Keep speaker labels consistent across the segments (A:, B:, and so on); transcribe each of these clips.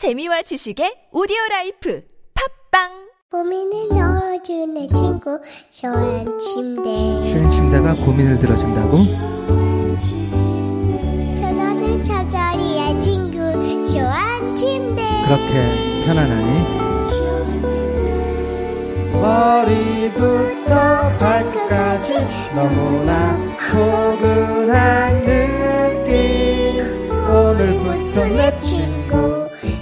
A: 재미와 지식의 오디오 라이프. 팟빵!
B: 고민을 들어주는 친구 쇼한 침대.
C: 쇼한 침대가 고민을 들어준다고?
B: 편안한 잠자리의 친구 쇼한 침대.
C: 그렇게 편안하니? 머리부터 발끝까지 너무나 포근한 느낌. 오늘부터 내 친구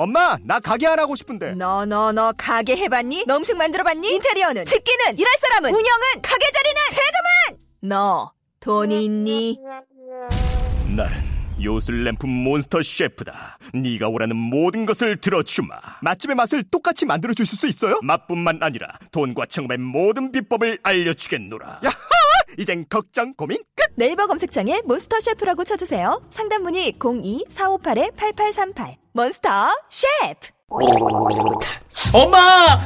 D: 엄마, 나 가게 안 하고 싶은데.
A: 너 너 너 가게 해봤니? 너 음식 만들어봤니? 인테리어는? 집기는? 일할 사람은? 운영은? 가게 자리는? 세금은? 너 돈이 있니?
D: 나는 요술램프 몬스터 셰프다. 네가 원하는 모든 것을 들어주마. 맛집의 맛을 똑같이 만들어 주실 수 있어요? 맛뿐만 아니라 돈과 창업의 모든 비법을 알려주겠노라. 야하! 이젠 걱정 고민 끝.
A: 네이버 검색창에 몬스터 셰프라고 쳐주세요. 상담 문의 02-458-8838 몬스터 셰프
E: 엄마!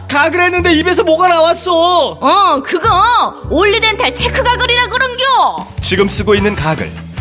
E: 가글 했는데 입에서 뭐가 나왔어!
F: 어, 그거 올리덴탈 체크 가글이라 그런겨.
E: 지금 쓰고 있는 가글,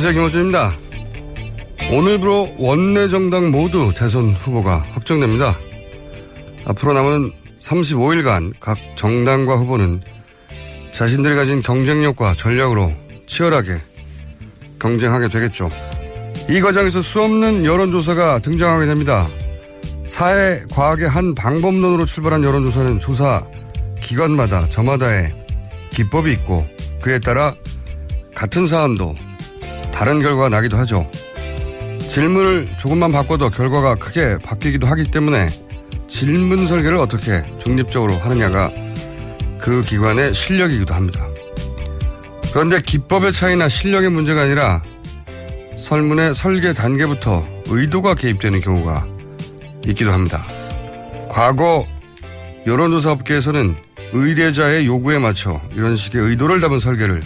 G: 안녕하세요. 김호준입니다. 오늘부로 원내 정당 모두 대선 후보가 확정됩니다. 앞으로 남은 35일간 각 정당과 후보는 자신들이 가진 경쟁력과 전략으로 치열하게 경쟁하게 되겠죠. 이 과정에서 수없는 여론조사가 등장하게 됩니다. 사회 과학의 한 방법론으로 출발한 여론조사는 조사 기관마다 저마다의 기법이 있고 그에 따라 같은 사안도 다른 결과가 나기도 하죠. 질문을 조금만 바꿔도 결과가 크게 바뀌기도 하기 때문에 질문 설계를 어떻게 중립적으로 하느냐가 그 기관의 실력이기도 합니다. 그런데 기법의 차이나 실력의 문제가 아니라 설문의 설계 단계부터 의도가 개입되는 경우가 있기도 합니다. 과거 여론조사 업계에서는 의뢰자의 요구에 맞춰 이런 식의 의도를 담은 설계를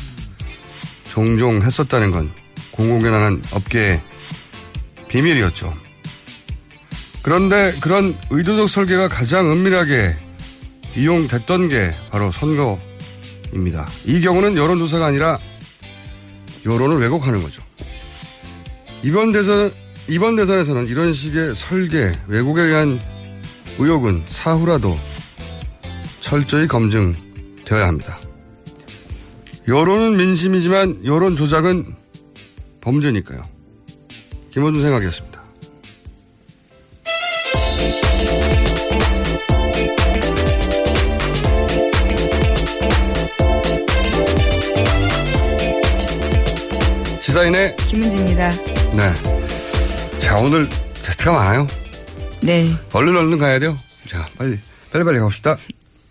G: 종종 했었다는 건 공공연한 업계의 비밀이었죠. 그런데 그런 의도적 설계가 가장 은밀하게 이용됐던 게 바로 선거입니다. 이 경우는 여론조사가 아니라 여론을 왜곡하는 거죠. 이번 대선, 이번 대선에서는 이런 식의 설계, 왜곡에 의한 의혹은 사후라도 철저히 검증되어야 합니다. 여론은 민심이지만 여론 조작은 범죄니까요. 김호준 생각이었습니다. 시사인의
H: 김은지입니다.
G: 네. 자, 오늘 게스트가 많아요.
H: 네.
G: 얼른 얼른 가야 돼요. 자, 빨리, 빨리빨리 가봅시다.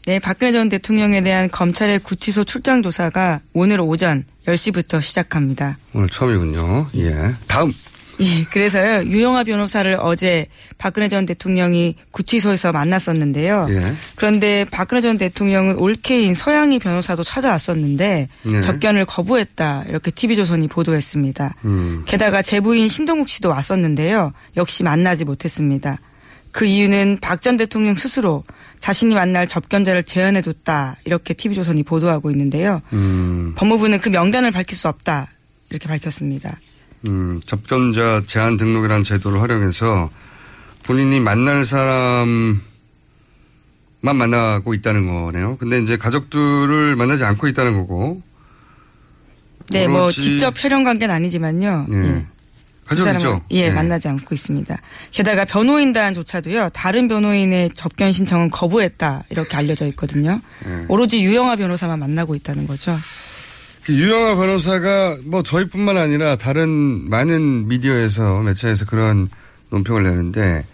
H: 네, 박근혜 전 대통령에 대한 검찰의 구치소 출장 조사가 오늘 오전 10시부터 시작합니다.
G: 오늘 처음이군요. 예. 다음.
H: 예, 그래서요, 유영아 변호사를 어제 박근혜 전 대통령이 구치소에서 만났었는데요.
G: 예.
H: 그런데 박근혜 전 대통령은 올케인 서양희 변호사도 찾아왔었는데
G: 네.
H: 접견을 거부했다. 이렇게 TV조선이 보도했습니다.
G: 음.
H: 게다가 제부인 신동욱 씨도 왔었는데요. 역시 만나지 못했습니다. 그 이유는 박 전 대통령 스스로 자신이 만날 접견자를 제안해뒀다. 이렇게 TV조선이 보도하고 있는데요.
G: 음,
H: 법무부는 그 명단을 밝힐 수 없다. 이렇게 밝혔습니다.
G: 음, 접견자 제한 등록이라는 제도를 활용해서 본인이 만날 사람을 만나고 있다는 거네요. 근데 이제 가족들을 만나지 않고 있다는 거고.
H: 네, 뭐. 직접 혈연 관계는 아니지만요.
G: 예.
H: 예. 두
G: 가족이죠.
H: 사람은, 예, 만나지 않고 있습니다. 게다가 변호인단조차도요, 다른 변호인의 접견 신청은 거부했다, 이렇게 알려져 있거든요.
G: 예.
H: 오로지 유영아 변호사만 만나고 있다는 거죠.
G: 그 유영아 변호사가 뭐 저희뿐만 아니라 다른 많은 미디어에서 매체에서 그런 논평을 내는데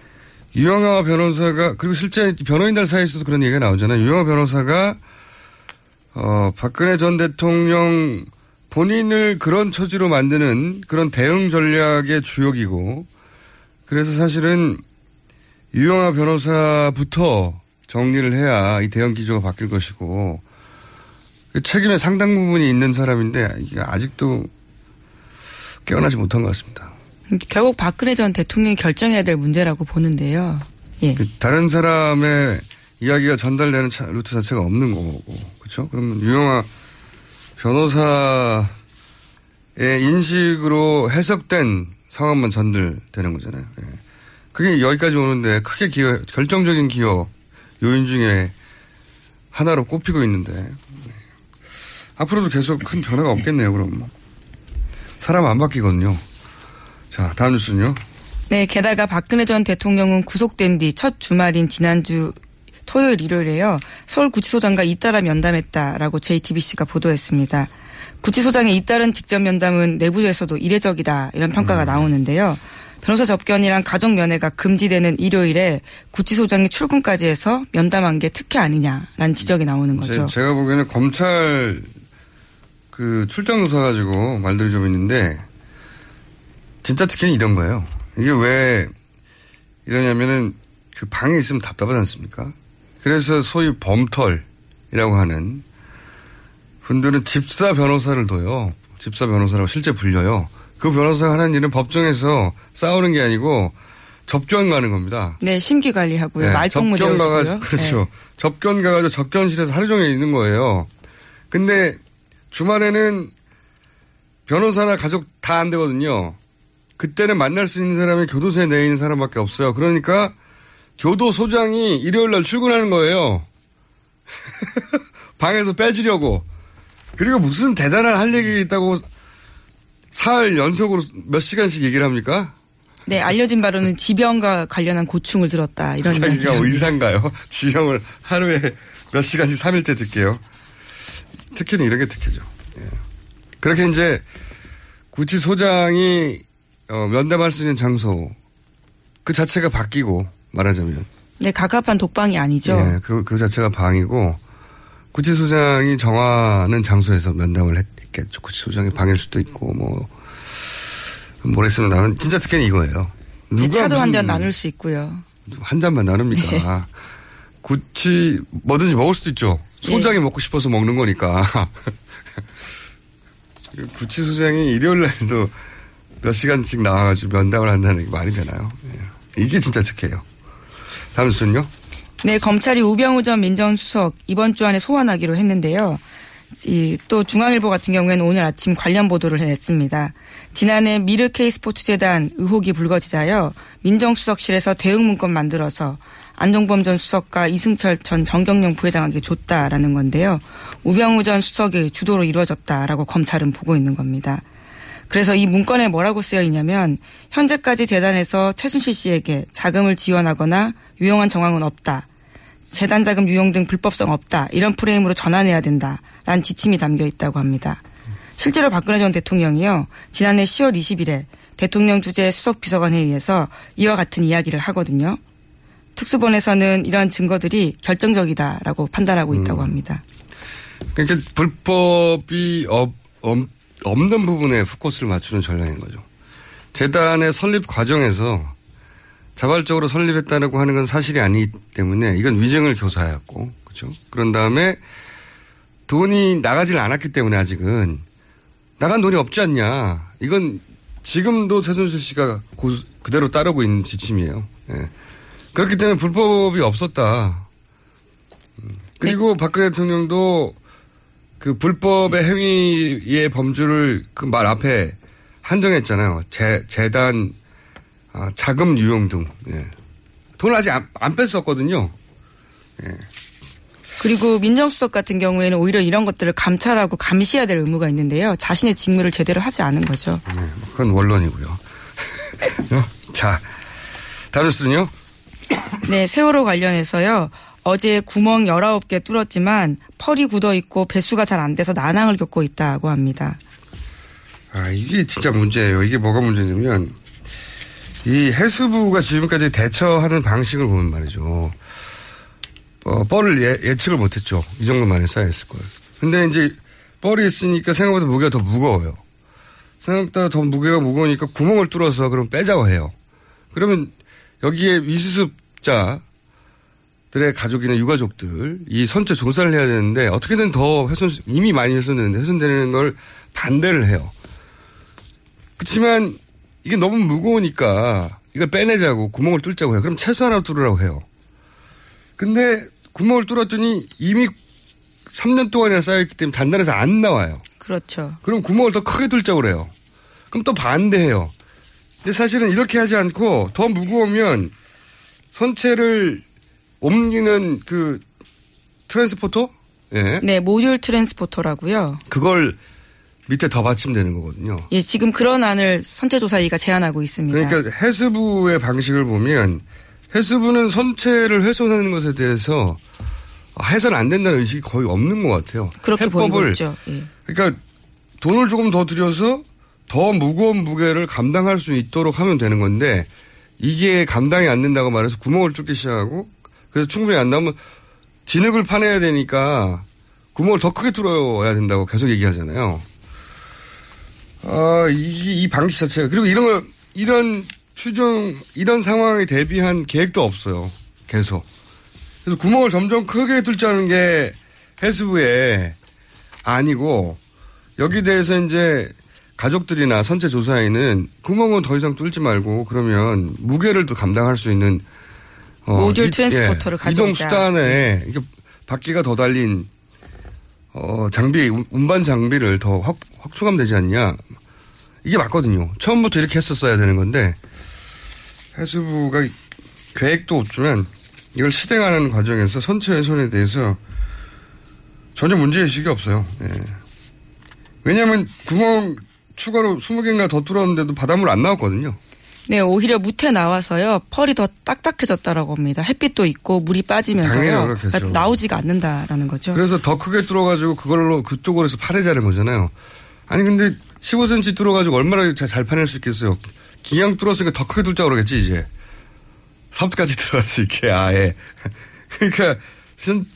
G: 유영아 변호사가 그리고 실제 변호인들 사이에서도 그런 얘기가 나오잖아요. 유영아 변호사가 어 박근혜 전 대통령 본인을 그런 처지로 만드는 그런 대응 전략의 주역이고 그래서 사실은 유영아 변호사부터 정리를 해야 이 대응 기조가 바뀔 것이고 그 책임의 상당 부분이 있는 사람인데 이게 아직도 깨어나지 못한 것 같습니다.
H: 결국 박근혜 전 대통령이 결정해야 될 문제라고 보는데요. 예.
G: 그 다른 사람의 이야기가 전달되는 차- 루트 자체가 없는 거고, 그렇죠? 그러면 유영아 변호사의 인식으로 해석된 상황만 전달되는 거잖아요. 예. 그게 여기까지 오는데 크게 기여, 결정적인 기여 요인 중에 하나로 꼽히고 있는데 예. 앞으로도 계속 큰 변화가 없겠네요. 그럼 사람 안 바뀌거든요. 자 다음 뉴스는요.
H: 네, 게다가 박근혜 전 대통령은 구속된 뒤 첫 주말인 지난주 토요일 일요일에요. 서울구치소장과 잇따라 면담했다라고 JTBC가 보도했습니다. 구치소장의 잇따른 직접 면담은 내부에서도 이례적이다 이런 평가가 나오는데요. 변호사 접견이랑 가족 면회가 금지되는 일요일에 구치소장이 출근까지 해서 면담한 게 특혜 아니냐라는 지적이 나오는 거죠.
G: 제, 가 보기에는 검찰 그 출장 조사 가지고 말들이 좀 있는데 진짜 특혜는 이런 거예요. 이게 왜 이러냐면은 그 방에 있으면 답답하지 않습니까? 그래서 소위 범털이라고 하는 분들은 집사 변호사를 둬요. 집사 변호사라고 실제 불려요. 그 변호사가 하는 일은 법정에서 싸우는 게 아니고 접견 가는 겁니다.
H: 네, 심기 관리하고요.
G: 네,
H: 말동무
G: 접견. 가가지고 그렇죠. 접견 가가지고 접견실에서 하루 종일 있는 거예요. 근데 주말에는 변호사나 가족 다 안 되거든요. 그때는 만날 수 있는 사람이 교도소에 내 있는 사람밖에 없어요. 그러니까 교도소장이 일요일 날 출근하는 거예요. 방에서 빼주려고. 그리고 무슨 대단한 할 얘기 있다고 사흘 연속으로 몇 시간씩 얘기를 합니까?
H: 네, 알려진 바로는 지병과 관련한 고충을 들었다 이런
G: 자기가
H: 이야기가
G: 의사인가요? 지형을 하루에 몇 시간씩 3일째 듣게요. 특히는 이런 게 특혜죠. 예. 그렇게 이제 구치소장이 어, 면담할 수 있는 장소 그 자체가 바뀌고 말하자면
H: 네, 가깝한 독방이 아니죠.
G: 예, 그, 그 자체가 방이고 구치소장이 정하는 장소에서 면담을 했겠죠. 구치소장이 방일 수도 있고 뭐 모르겠으면 나는 진짜 특혜는 이거예요.
H: 네,
G: 누가
H: 차도 한 잔 나눌 수 있고요.
G: 한 잔만 나눕니까? 구치 뭐든지 먹을 수도 있죠. 소장이
H: 예.
G: 먹고 싶어서 먹는 거니까. 구치 소장이 일요일 날도 몇 시간씩 나와가지고 면담을 한다는 게 말이 되나요? 예. 이게 진짜 특혜예요. 다음 순요.
H: 네, 검찰이 우병우 전 민정수석 이번 주 안에 소환하기로 했는데요. 이, 또 중앙일보 같은 경우에는 오늘 아침 관련 보도를 냈습니다. 지난해 미르 K스포츠재단 의혹이 불거지자요. 민정수석실에서 대응 문건 만들어서 안종범 전 수석과 이승철 전 정경영 부회장에게 줬다라는 건데요. 우병우 전 수석의 주도로 이루어졌다라고 검찰은 보고 있는 겁니다. 그래서 이 문건에 뭐라고 쓰여 있냐면 현재까지 재단에서 최순실 씨에게 자금을 지원하거나 유용한 정황은 없다. 재단 자금 유용 등 불법성 없다. 이런 프레임으로 전환해야 된다 라는 지침이 담겨 있다고 합니다. 실제로 박근혜 전 대통령이요. 지난해 10월 20일에 대통령 주재 수석 비서관 회의에서 이와 같은 이야기를 하거든요. 특수본에서는 이러한 증거들이 결정적이다라고 판단하고 있다고 합니다.
G: 그러니까 불법이 없, 없, 없는 부분에 포커스를 맞추는 전략인 거죠. 재단의 설립 과정에서 자발적으로 설립했다고 하는 건 사실이 아니기 때문에 이건 위증을 교사했고, 그죠? 그런 다음에 돈이 나가질 않았기 때문에 아직은 나간 돈이 없지 않냐. 이건 지금도 최순실 씨가 고, 그대로 따르고 있는 지침이에요. 예. 그렇기 때문에 불법이 없었다. 음. 그리고 박근혜 대통령도 그 불법의 행위의 범주를 그 말 앞에 한정했잖아요. 재, 재단, 아, 자금 유용 등. 예. 돈을 아직 안, 안 뺐었거든요. 예.
H: 그리고 민정수석 같은 경우에는 오히려 이런 것들을 감찰하고 감시해야 될 의무가 있는데요. 자신의 직무를 제대로 하지 않은 거죠.
G: 네, 그건 원론이고요. 어? 자, 다른 뉴스는요?
H: 네, 세월호 관련해서요. 어제 구멍 19개 뚫었지만 펄이 굳어 있고 배수가 잘 안 돼서 난항을 겪고 있다고 합니다.
G: 아, 이게 진짜 문제예요. 이게 뭐가 문제냐면 이 해수부가 지금까지 대처하는 방식을 보면 말이죠. 어, 뻘을 예, 측을 못했죠. 이 정도만에 쌓여있을 거예요. 근데 이제 뻘이 있으니까 생각보다 무게가 더 무거워요. 생각보다 더 무게가 무거우니까 구멍을 뚫어서 그럼 빼자고 해요. 그러면 여기에 미수습자 들의 가족이나 유가족들 이 선체 조사를 해야 되는데 어떻게든 더 훼손 이미 많이 훼손되는데 훼손되는 걸 반대를 해요. 그렇지만 이게 너무 무거우니까 이걸 빼내자고 구멍을 뚫자고 해요. 그럼 최소한으로 뚫으라고 해요. 근데 구멍을 뚫었더니 이미 3년 동안이나 쌓여있기 때문에 단단해서 안 나와요.
H: 그렇죠.
G: 그럼 구멍을 더 크게 뚫자고 그래요. 그럼 또 반대해요. 근데 사실은 이렇게 하지 않고 더 무거우면 선체를 옮기는 그 트랜스포터? 예.
H: 네, 모듈 트랜스포터라고요.
G: 그걸 밑에 더 받침되는 거거든요.
H: 예, 지금 그런 안을 선체조사위가 제안하고 있습니다.
G: 그러니까 해수부의 방식을 보면 해수부는 선체를 훼손하는 것에 대해서 해서는 안 된다는 의식이 거의 없는 것 같아요.
H: 그렇게 있죠. 예.
G: 그러니까 돈을 조금 더 들여서 더 무거운 무게를 감당할 수 있도록 하면 되는 건데 이게 감당이 안 된다고 말해서 구멍을 뚫기 시작하고 그래서 충분히 안 나오면 진흙을 파내야 되니까 구멍을 더 크게 뚫어야 된다고 계속 얘기하잖아요. 아, 이, 이 방식 자체가 그리고 이런 거 이런 추정 이런 상황에 대비한 계획도 없어요. 계속. 그래서 구멍을 점점 크게 뚫자는 게 해수부의 아니고 여기 대해서 이제 가족들이나 선체 조사에는 구멍은 더 이상 뚫지 말고 그러면 무게를 또 감당할 수 있는
H: 어, 모듈 트랜스포터를
G: 예, 이동 수단에 이게 바퀴가 더 달린 어, 장비 운반 장비를 더 확, 확충하면 되지 않냐 이게 맞거든요. 처음부터 이렇게 했었어야 되는 건데 해수부가 계획도 없지만 이걸 실행하는 과정에서 선체 훼손에 대해서 전혀 문제의식이 없어요. 예. 왜냐하면 구멍 추가로 20개인가 더 뚫었는데도 바닷물 안 나왔거든요.
H: 네, 오히려 무태 나와서요. 펄이 더 딱딱해졌다라고 합니다. 햇빛도 있고 물이 빠지면서요. 그러니까 나오지가 않는다라는 거죠.
G: 그래서 더 크게 뚫어가지고 그걸로 그쪽으로 해서 파내자는 거잖아요. 아니 근데 15cm 뚫어가지고 얼마나 잘 파낼 수 있겠어요. 기양 뚫었으니까 더 크게 뚫자고 그러겠지 이제. 삽까지 들어갈 수 있게 아예. 그러니까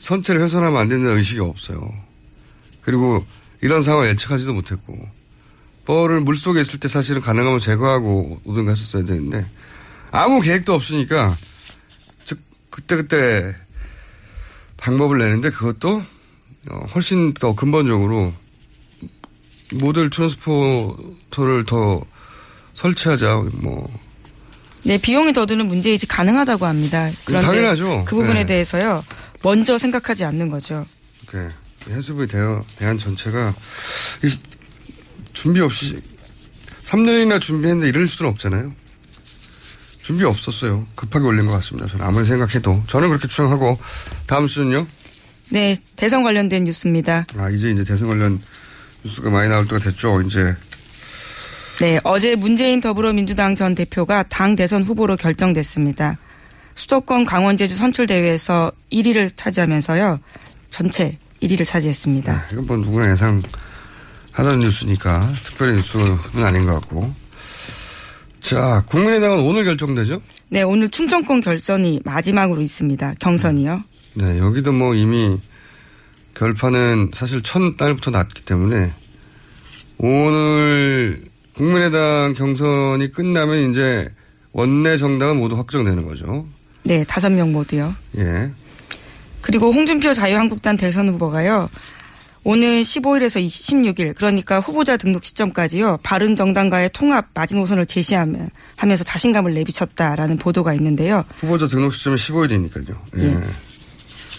G: 선체를 훼손하면 안 된다는 의식이 없어요. 그리고 이런 상황을 예측하지도 못했고 뻘을 물속에 있을 때 사실은 가능하면 제거하고 오든가 했었어야 되는데 아무 계획도 없으니까 즉 그때그때 방법을 내는데 그것도 어, 훨씬 더 근본적으로 모델 트랜스포터를 더 설치하자 뭐
H: 네, 비용이 더 드는 문제이지 가능하다고 합니다. 그런데
G: 당연하죠.
H: 그 부분에
G: 네.
H: 대해서요. 먼저 생각하지 않는 거죠.
G: 네. 해수부의 대어, 대한 전체가 준비 없이 3년이나 준비했는데 이럴 수는 없잖아요. 준비 없었어요. 급하게 올린 것 같습니다. 저는 아무리 생각해도. 저는 그렇게 추정하고 다음 수는요?
H: 네, 대선 관련된 뉴스입니다.
G: 아, 이제 이제 대선 관련 뉴스가 많이 나올 때가 됐죠. 이제
H: 네, 어제 문재인 더불어민주당 전 대표가 당 대선 후보로 결정됐습니다. 수도권 강원 제주 선출 대회에서 1위를 차지하면서요. 전체 1위를 차지했습니다.
G: 네, 이건 뭐 누구나 예상 하던 뉴스니까 특별히 뉴스는 아닌 것 같고. 자, 국민의당은 오늘 결정되죠?
H: 네, 오늘 충청권 결선이 마지막으로 있습니다. 경선이요.
G: 네, 여기도 뭐 이미 결판은 사실 첫날부터 났기 때문에 오늘 국민의당 경선이 끝나면 이제 원내 정당은 모두 확정되는 거죠.
H: 네, 다섯 명 모두요.
G: 예.
H: 그리고 홍준표 자유한국당 대선 후보가요. 오늘 15일에서 16일 그러니까 후보자 등록 시점까지요. 바른 정당과의 통합 마지노선을 제시하면 하면서 자신감을 내비쳤다라는 보도가 있는데요.
G: 후보자 등록 시점이 15일이니까요. 예. 예.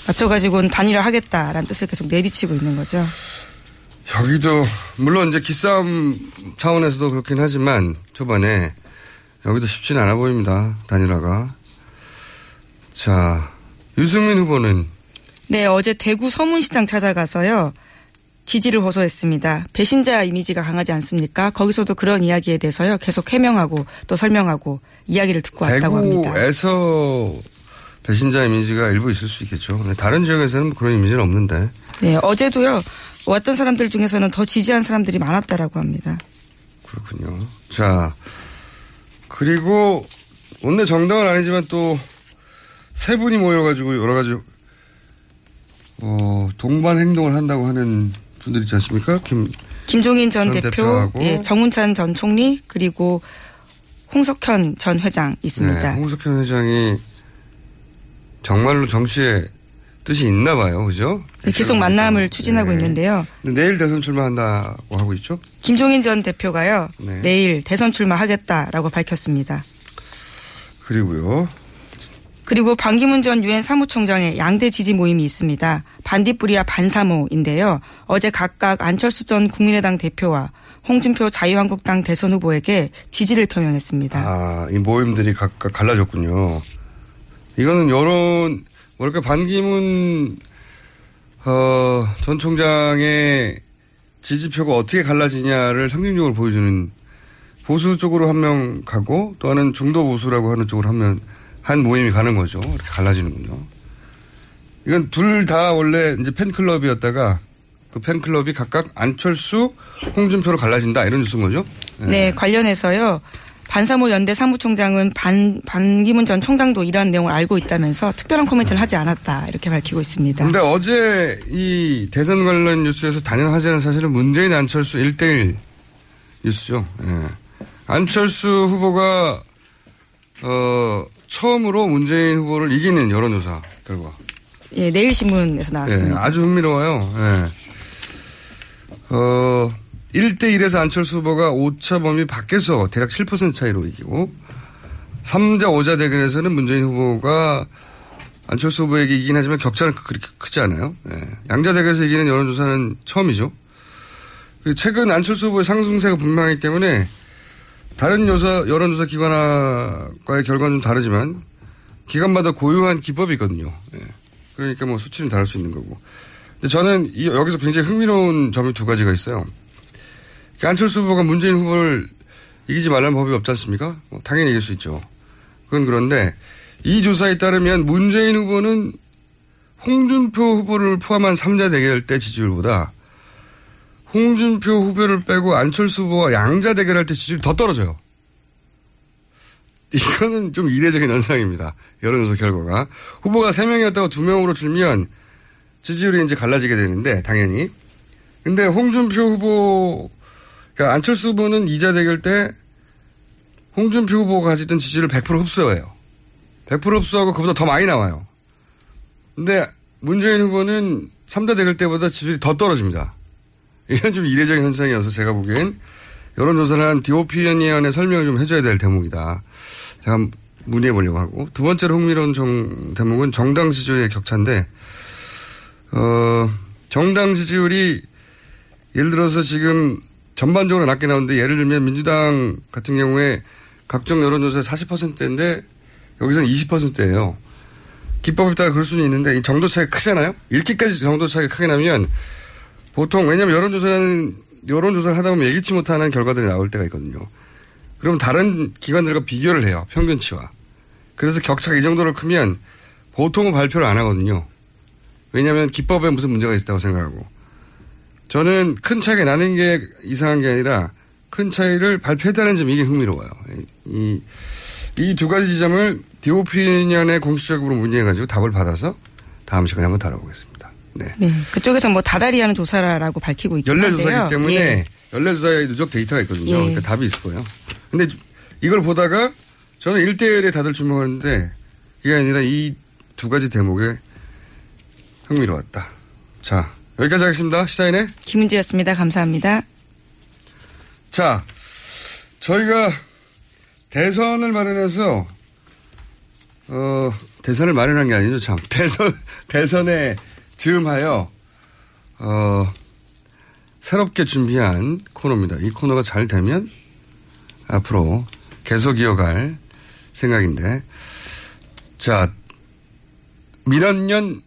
H: 맞춰가지고는 단일화하겠다라는 뜻을 계속 내비치고 있는 거죠.
G: 여기도 물론 이제 기싸움 차원에서도 그렇긴 하지만 초반에 여기도 쉽지는 않아 보입니다. 단일화가. 자 유승민 후보는
H: 네, 어제 대구 서문시장 찾아가서요. 지지를 호소했습니다. 배신자 이미지가 강하지 않습니까? 거기서도 그런 이야기에 대해서요. 계속 해명하고 또 설명하고 이야기를 듣고 왔다고 합니다.
G: 대구에서 배신자 이미지가 일부 있을 수 있겠죠. 다른 지역에서는 그런 이미지는 없는데.
H: 네, 어제도요. 왔던 사람들 중에서는 더 지지한 사람들이 많았다라고 합니다.
G: 그렇군요. 자, 그리고 원내 정당은 아니지만 또 세 분이 모여가지고 여러 가지 어, 동반 행동을 한다고 하는 분들 있지 않습니까? 김
H: 김종인 전,
G: 전
H: 대표. 예, 정운찬 전 총리 그리고 홍석현 전 회장 있습니다.
G: 네, 홍석현 회장이 정말로 정치에 뜻이 있나 봐요. 그죠?
H: 네, 계속 만남을 추진하고
G: 네.
H: 있는데요.
G: 내일 대선 출마한다고 하고 있죠?
H: 김종인 전 대표가요.
G: 네.
H: 내일 대선 출마하겠다라고 밝혔습니다.
G: 그리고요.
H: 그리고 반기문 전 유엔 사무총장의 양대 지지 모임이 있습니다. 반딧불이와 반사모인데요. 어제 각각 안철수 전 국민의당 대표와 홍준표 자유한국당 대선 후보에게 지지를 표명했습니다.
G: 아, 이 모임들이 각각 갈라졌군요. 이거는 여론, 뭐랄까, 반기문, 어, 전 총장의 지지표가 어떻게 갈라지냐를 상징적으로 보여주는 보수 쪽으로 한 명 가고 또 하나는 중도 보수라고 하는 쪽으로 한 명, 한 모임이 가는 거죠. 이렇게 갈라지는군요. 이건 둘 다 원래 이제 팬클럽이었다가 그 팬클럽이 각각 안철수, 홍준표로 갈라진다 이런 뉴스인 거죠?
H: 네, 관련해서요. 반사모 연대 사무총장은 반, 반기문 전 총장도 이러한 내용을 알고 있다면서 특별한 코멘트를 하지 않았다 이렇게 밝히고 있습니다.
G: 근데 어제 이 대선 관련 뉴스에서 단연 화제는 사실은 문재인 안철수 1대1 뉴스죠. 예. 안철수 후보가 어 처음으로 문재인 후보를 이기는 여론조사 결과.
H: 예, 내일신문에서
G: 예,
H: 나왔습니다.
G: 아주 흥미로워요. 예. 어 1대1에서 안철수 후보가 오차 범위 밖에서 대략 7% 차이로 이기고 3자 5자 대결에서는 문재인 후보가 안철수 후보에게 이긴 하지만 격차는 그렇게 크지 않아요. 예. 양자 대결에서 이기는 여론조사는 처음이죠. 그리고 최근 안철수 후보의 상승세가 분명하기 때문에 다른 요사, 여론조사 기관과의 결과는 좀 다르지만 기관마다 고유한 기법이 있거든요. 예. 그러니까 뭐 수치는 다를 수 있는 거고. 근데 저는 이- 여기서 굉장히 흥미로운 점이 두 가지가 있어요. 그러니까 안철수 후보가 문재인 후보를 이기지 말라는 법이 없지 않습니까? 뭐 당연히 이길 수 있죠. 그건 그런데 이 조사에 따르면 문재인 후보는 홍준표 후보를 포함한 3자 대결 때 지지율보다 홍준표 후보를 빼고 안철수 후보와 양자 대결할 때 지지율이 더 떨어져요. 이거는 좀 이례적인 현상입니다. 여론조사 결과가. 후보가 3명이었다고 2명으로 줄면 지지율이 이제 갈라지게 되는데, 당연히. 근데 홍준표 후보, 그러니까 안철수 후보는 2자 대결 때 홍준표 후보가 가지던 지지율을 100% 흡수해요. 100% 흡수하고 그보다 더 많이 나와요. 근데 문재인 후보는 3자 대결 때보다 지지율이 더 떨어집니다. 이건 좀 이례적인 현상이어서 제가 보기엔 여론조사를 한 디오피니언의 설명을 좀 해줘야 될 대목이다. 제가 문의해 보려고 하고 두 번째로 흥미로운 정, 대목은 정당 지지율의 격차인데 어, 정당 지지율이 예를 들어서 지금 전반적으로 낮게 나오는데 예를 들면 민주당 같은 경우에 각종 여론조사 40%인데 여기서는 20%예요. 기법에 따라 그럴 수는 있는데 이 정도 차이가 크잖아요. 이렇게까지 정도 차이가 크게 나면 보통 왜냐하면 여론조사는 여론조사를 하다 보면 예기치 못하는 결과들이 나올 때가 있거든요. 그럼 다른 기관들과 비교를 해요. 평균치와. 그래서 격차가 이 정도로 크면 보통은 발표를 안 하거든요. 왜냐하면 기법에 무슨 문제가 있다고 생각하고. 저는 큰 차이가 나는 게 이상한 게 아니라 큰 차이를 발표했다는 점이 이게 흥미로워요. 이, 이 두 가지 지점을 디오피니언에 공식적으로 문의해가지고 답을 받아서 다음 시간에 한번 다뤄보겠습니다. 네.
H: 네, 그쪽에서 뭐 다달이 하는 조사라고 밝히고 있긴
G: 연례. 조사이기 때문에
H: 예.
G: 연례 조사에 누적 데이터가 있거든요.
H: 예.
G: 그러니까 답이 있을 거예요. 근데 이걸 보다가 저는 1대1에 다들 주목하는데 그게 아니라 이 두 가지 대목에 흥미로웠다. 자, 여기까지 하겠습니다. 시사인의
H: 김은지였습니다. 감사합니다.
G: 자, 저희가 대선을 마련해서 어, 대선을 마련한 게 아니죠, 참. 대선, 대선에 즈음하여, 어, 새롭게 준비한 코너입니다. 이 코너가 잘 되면 앞으로 계속 이어갈 생각인데, 자, 민원년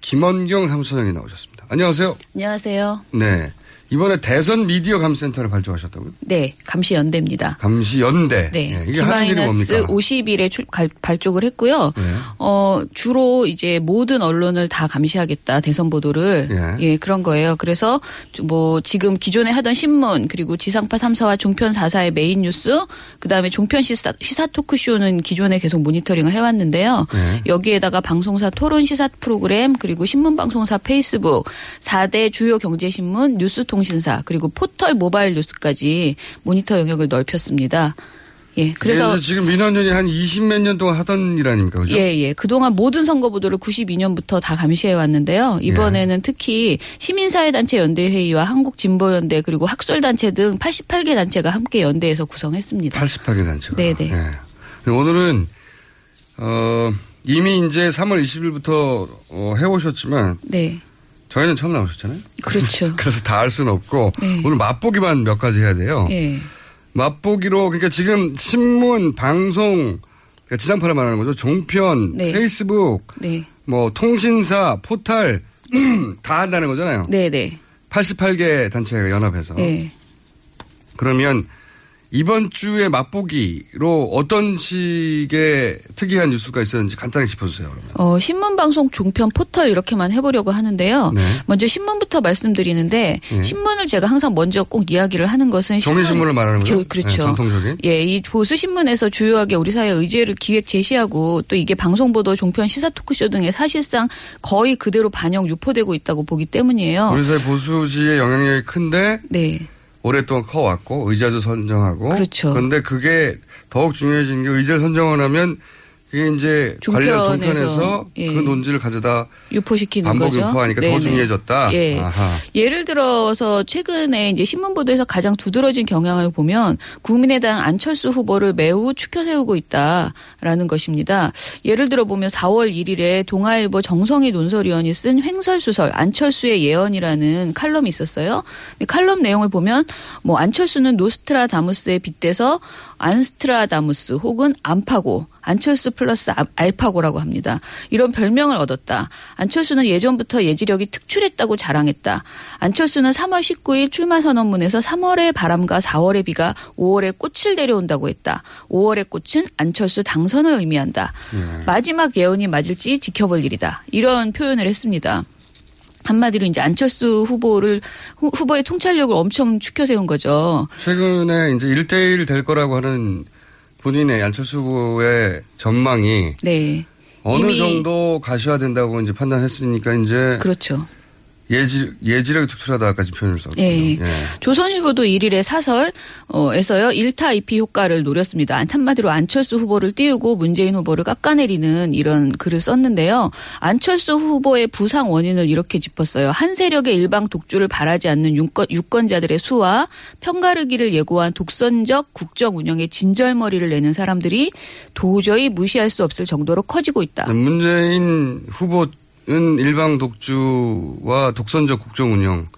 G: 김원경 사무처장이 나오셨습니다. 안녕하세요.
F: 안녕하세요.
G: 네. 이번에 대선 미디어 감센터를 발족하셨다고요?
F: 네, 감시 연대입니다.
G: 감시 연대.
F: 네.
G: 예, 이게 하는 일이 뭡니까?
F: 50일에 출- 갈- 발족을 했고요.
G: 네.
F: 어, 주로 이제 모든 언론을 다 감시하겠다. 대선 보도를.
G: 예.
F: 예, 그런 거예요. 그래서 뭐 지금 기존에 하던 신문 그리고 지상파 3사와 종편 4사의 메인 뉴스 그다음에 종편 시사, 시사 토크쇼는 기존에 계속 모니터링을 해왔는데요.
G: 네.
F: 여기에다가 방송사 토론 시사 프로그램 그리고 신문 방송사 페이스북 4대 주요 경제신문 뉴스통신사 그리고 포털 모바일 뉴스까지 모니터 영역을 넓혔습니다. 예. 그래서
G: 그래서 지금 민원연이 한 20몇 년 동안 하던 일 아닙니까? 그죠?
F: 예, 예. 그동안 모든 선거 보도를 92년부터 다 감시해 왔는데요. 이번에는 특히 시민사회단체 연대회의와 한국진보연대 그리고 학술단체 등 88개 단체가 함께 연대해서 구성했습니다.
G: 88개 단체가.
F: 네 네.
G: 예. 오늘은 어, 이미 이제 3월 20일부터 어, 해오셨지만
F: 네.
G: 저희는 처음 나오셨잖아요.
F: 그렇죠.
G: 그래서 다 알 수는 없고
F: 네.
G: 오늘 맛보기만 몇 가지 해야 돼요.
F: 예.
G: 맛보기로 그러니까 지금 신문, 방송, 그러니까 지상파를 말하는 거죠. 종편,
F: 네.
G: 페이스북,
F: 네.
G: 뭐 통신사, 포탈 다 한다는 거잖아요.
F: 네, 네.
G: 88개 단체가 연합해서.
F: 네.
G: 그러면 이번 주에 맛보기로 어떤 식의 특이한 뉴스가 있었는지 간단히 짚어주세요. 그러면.
F: 어, 신문 방송 종편 포털 이렇게만 해보려고 하는데요.
G: 네.
F: 먼저 신문부터 말씀드리는데
G: 네.
F: 신문을 제가 항상 먼저 꼭 이야기를 하는 것은
G: 종이 신문 을 말하는 거죠?
F: 그, 그렇죠.
G: 네, 전통적인.
F: 예, 이 보수 신문에서 주요하게 우리 사회 의제를 기획 제시하고 또 이게 방송 보도, 종편, 시사 토크쇼 등에 사실상 거의 그대로 반영 유포되고 있다고 보기 때문이에요.
G: 우리 사회 보수지의 영향력이 큰데
F: 네.
G: 오랫동안 커왔고 의자도 선정하고
F: 그렇죠.
G: 그런데 그게 더욱 중요해진 게 의자를 선정을 하면 그게 이제 관련
F: 종편에서, 예.
G: 그 논지를 가져다
F: 유포시키는
G: 반복
F: 거죠.
G: 유포하니까 더
F: 네네.
G: 중요해졌다.
F: 예.
G: 아하.
F: 예를 들어서 최근에 이제 신문 보도에서 가장 두드러진 경향을 보면 국민의당 안철수 후보를 매우 추켜 세우고 있다라는 것입니다. 예를 들어 보면 4월 1일에 동아일보 정성희 논설위원이 쓴 횡설수설 안철수의 예언이라는 칼럼이 있었어요. 칼럼 내용을 보면 뭐 안철수는 노스트라다무스에 빗대서 안스트라다무스 혹은 안파고 안철수 플러스 아- 알파고라고 합니다. 이런 별명을 얻었다. 안철수는 예전부터 예지력이 특출했다고 자랑했다. 안철수는 3월 19일 출마 선언문에서 3월의 바람과 4월의 비가 5월의 꽃을 데려온다고 했다. 5월의 꽃은 안철수 당선을 의미한다. 마지막 예언이 맞을지 지켜볼 일이다. 이런 표현을 했습니다. 한마디로 이제 안철수 후보를 후- 후보의 통찰력을 엄청 추켜 세운 거죠.
G: 최근에 이제 1대1 될 거라고 하는 본인의 안철수 후보의 전망이
F: 네.
G: 어느 정도 가시화된다고 이제 판단했으니까 이제
F: 그렇죠.
G: 예지, 예지력이 특출하다까지 표현을 썼군요.
F: 예.
G: 예.
F: 조선일보도 1일의 사설에서요 1타 2피 효과를 노렸습니다. 안- 한마디로 안철수 후보를 띄우고 문재인 후보를 깎아내리는 이런 글을 썼는데요. 안철수 후보의 부상 원인을 이렇게 짚었어요. 한 세력의 일방 독주를 바라지 않는 유권, 유권자들의 수와 편가르기를 예고한 독선적 국정 운영에 진절머리를 내는 사람들이 도저히 무시할 수 없을 정도로 커지고 있다.
G: 문재인 후보 는 일방 독주와 독선적 국정 운영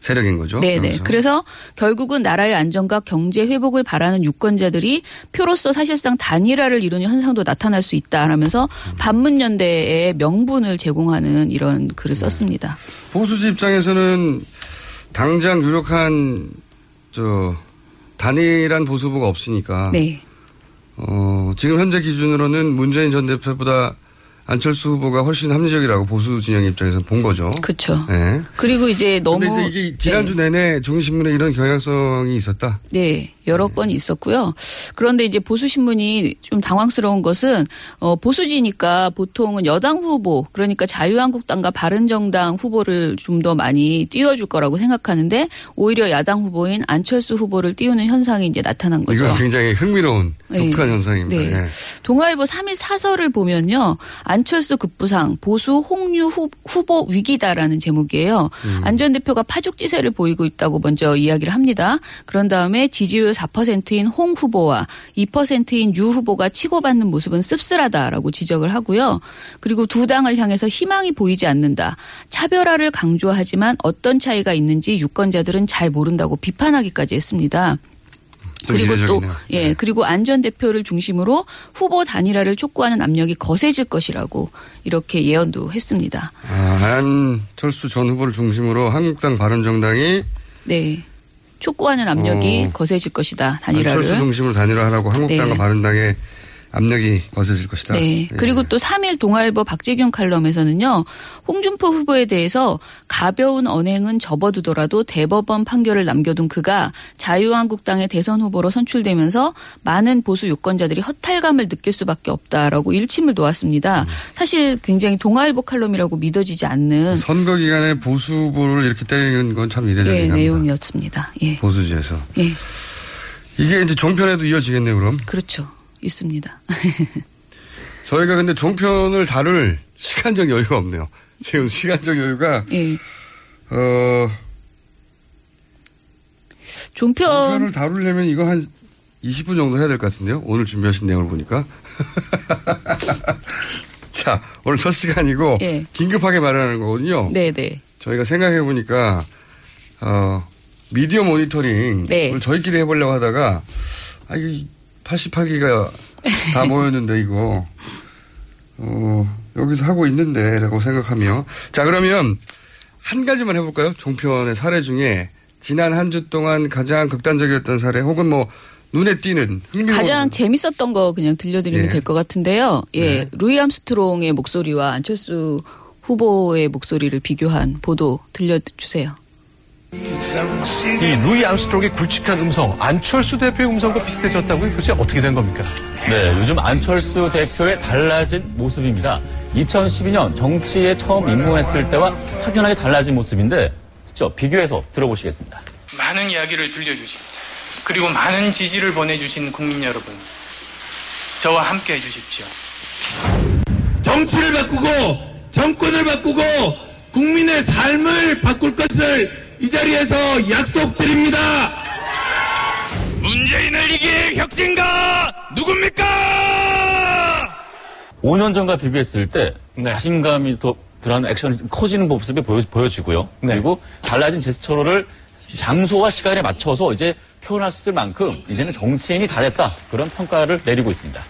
G: 세력인 거죠.
F: 네네.
G: 그러면서.
F: 그래서 결국은 나라의 안정과 경제 회복을 바라는 유권자들이 표로서 사실상 단일화를 이루는 현상도 나타날 수 있다라면서 반문연대의 명분을 제공하는 이런 글을
G: 네.
F: 썼습니다.
G: 보수지 입장에서는 당장 유력한 저 단일한 보수부가 없으니까
F: 네.
G: 어, 지금 현재 기준으로는 문재인 전 대표보다 안철수 후보가 훨씬 합리적이라고 보수 진영 입장에서 본 거죠.
F: 그렇죠.
G: 네.
F: 그리고 이제 너무
G: 근데 이제 이게 지난주 내내 종이신문에 이런 경향성이 있었다.
F: 네, 여러 건이 있었고요. 그런데 이제 보수 신문이 좀 당황스러운 것은 어 보수지니까 보통은 여당 후보 그러니까 자유한국당과 바른정당 후보를 좀 더 많이 띄워줄 거라고 생각하는데 오히려 야당 후보인 안철수 후보를 띄우는 현상이 이제 나타난 거죠.
G: 이건 굉장히 흥미로운
F: 네.
G: 독특한 현상입니다.
F: 네.
G: 예.
F: 동아일보 3일 사설을 보면요. 안 철수 급부상, 보수 홍유 후, 후보 위기다라는 제목이에요.
G: 음.
F: 안전 대표가 파죽지세를 보이고 있다고 먼저 이야기를 합니다. 그런 다음에 지지율 4%인 홍 후보와 2%인 유 후보가 치고받는 모습은 씁쓸하다라고 지적을 하고요. 그리고 두 당을 향해서 희망이 보이지 않는다. 차별화를 강조하지만 어떤 차이가 있는지 유권자들은 잘 모른다고 비판하기까지 했습니다.
G: 좀
F: 그리고 또. 예, 그리고 안전 대표를 중심으로 후보 단일화를 촉구하는 압력이 거세질 것이라고 이렇게 예언도 했습니다.
G: 아, 안철수 전 후보를 중심으로 한국당 바른정당이
F: 네. 촉구하는 압력이
G: 어.
F: 거세질 것이다. 단일화를.
G: 안철수 중심으로 단일화하라고 한국당과
F: 네.
G: 바른당의 압력이 거세질 것이다.
F: 네.
G: 예.
F: 그리고 또 3일 동아일보 박재균 칼럼에서는요. 홍준표 후보에 대해서 가벼운 언행은 접어두더라도 대법원 판결을 남겨둔 그가 자유한국당의 대선 후보로 선출되면서 많은 보수 유권자들이 허탈감을 느낄 수밖에 없다라고 일침을 놓았습니다. 사실 굉장히 동아일보 칼럼이라고 믿어지지 않는
G: 선거 기간에 보수 후보를 이렇게 때리는 건 참 이례적인
F: 예. 내용이었습니다. 예.
G: 보수지에서.
F: 예.
G: 이게 이제 종편에도 이어지겠네요, 그럼.
F: 그렇죠. 있습니다.
G: 저희가 근데 종편을 다룰 시간적 여유가 없네요. 지금 시간적 여유가,
F: 예.
G: 어,
F: 종편
G: 종편을 다루려면 이거 한 20분 정도 해야 될 것 같은데요. 오늘 준비하신 내용을 보니까. 자, 오늘 첫 시간이고,
F: 예.
G: 긴급하게 마련하는 거거든요.
F: 네, 네.
G: 저희가 생각해 보니까, 어, 미디어 모니터링을
F: 네.
G: 저희끼리 해보려고 하다가, 아, 이 88기가 다 모였는데, 이거, 어, 여기서 하고 있는데, 라고 생각하며. 자, 그러면 한 가지만 해볼까요? 종편의 사례 중에 지난 한 주 동안 가장 극단적이었던 사례, 혹은 뭐, 눈에 띄는
F: 가장 재밌었던 거 그냥 들려드리면
G: 예.
F: 될것 같은데요. 예,
G: 네.
F: 루이 암스트롱의 목소리와 안철수 후보의 목소리를 비교한 보도 들려주세요.
I: 이 루이 암스트롱의 굵직한 음성, 안철수 대표의 음성과 비슷해졌다고요? 도대체 어떻게 된 겁니까?
J: 네, 요즘 안철수 대표의 달라진 모습입니다. 2012년 정치에 처음 입문했을 때와 확연하게 달라진 모습인데, 직접 비교해서 들어보시겠습니다.
K: 많은 이야기를 들려주십니다. 그리고 많은 지지를 보내주신 국민 여러분, 저와 함께 해주십시오. 정치를 바꾸고 정권을 바꾸고 국민의 삶을 바꿀 것을 이 자리에서 약속드립니다. 문재인을 이길 혁신가 누굽니까?
J: 5년 전과 비교했을 때 자신감이 더 드러나는 액션이 좀 커지는 모습이 보여, 보여지고요. 그리고 달라진 제스처를 장소와 시간에 맞춰서 이제 표현할 수 있을 만큼 이제는 정치인이 잘했다. 그런 평가를 내리고 있습니다.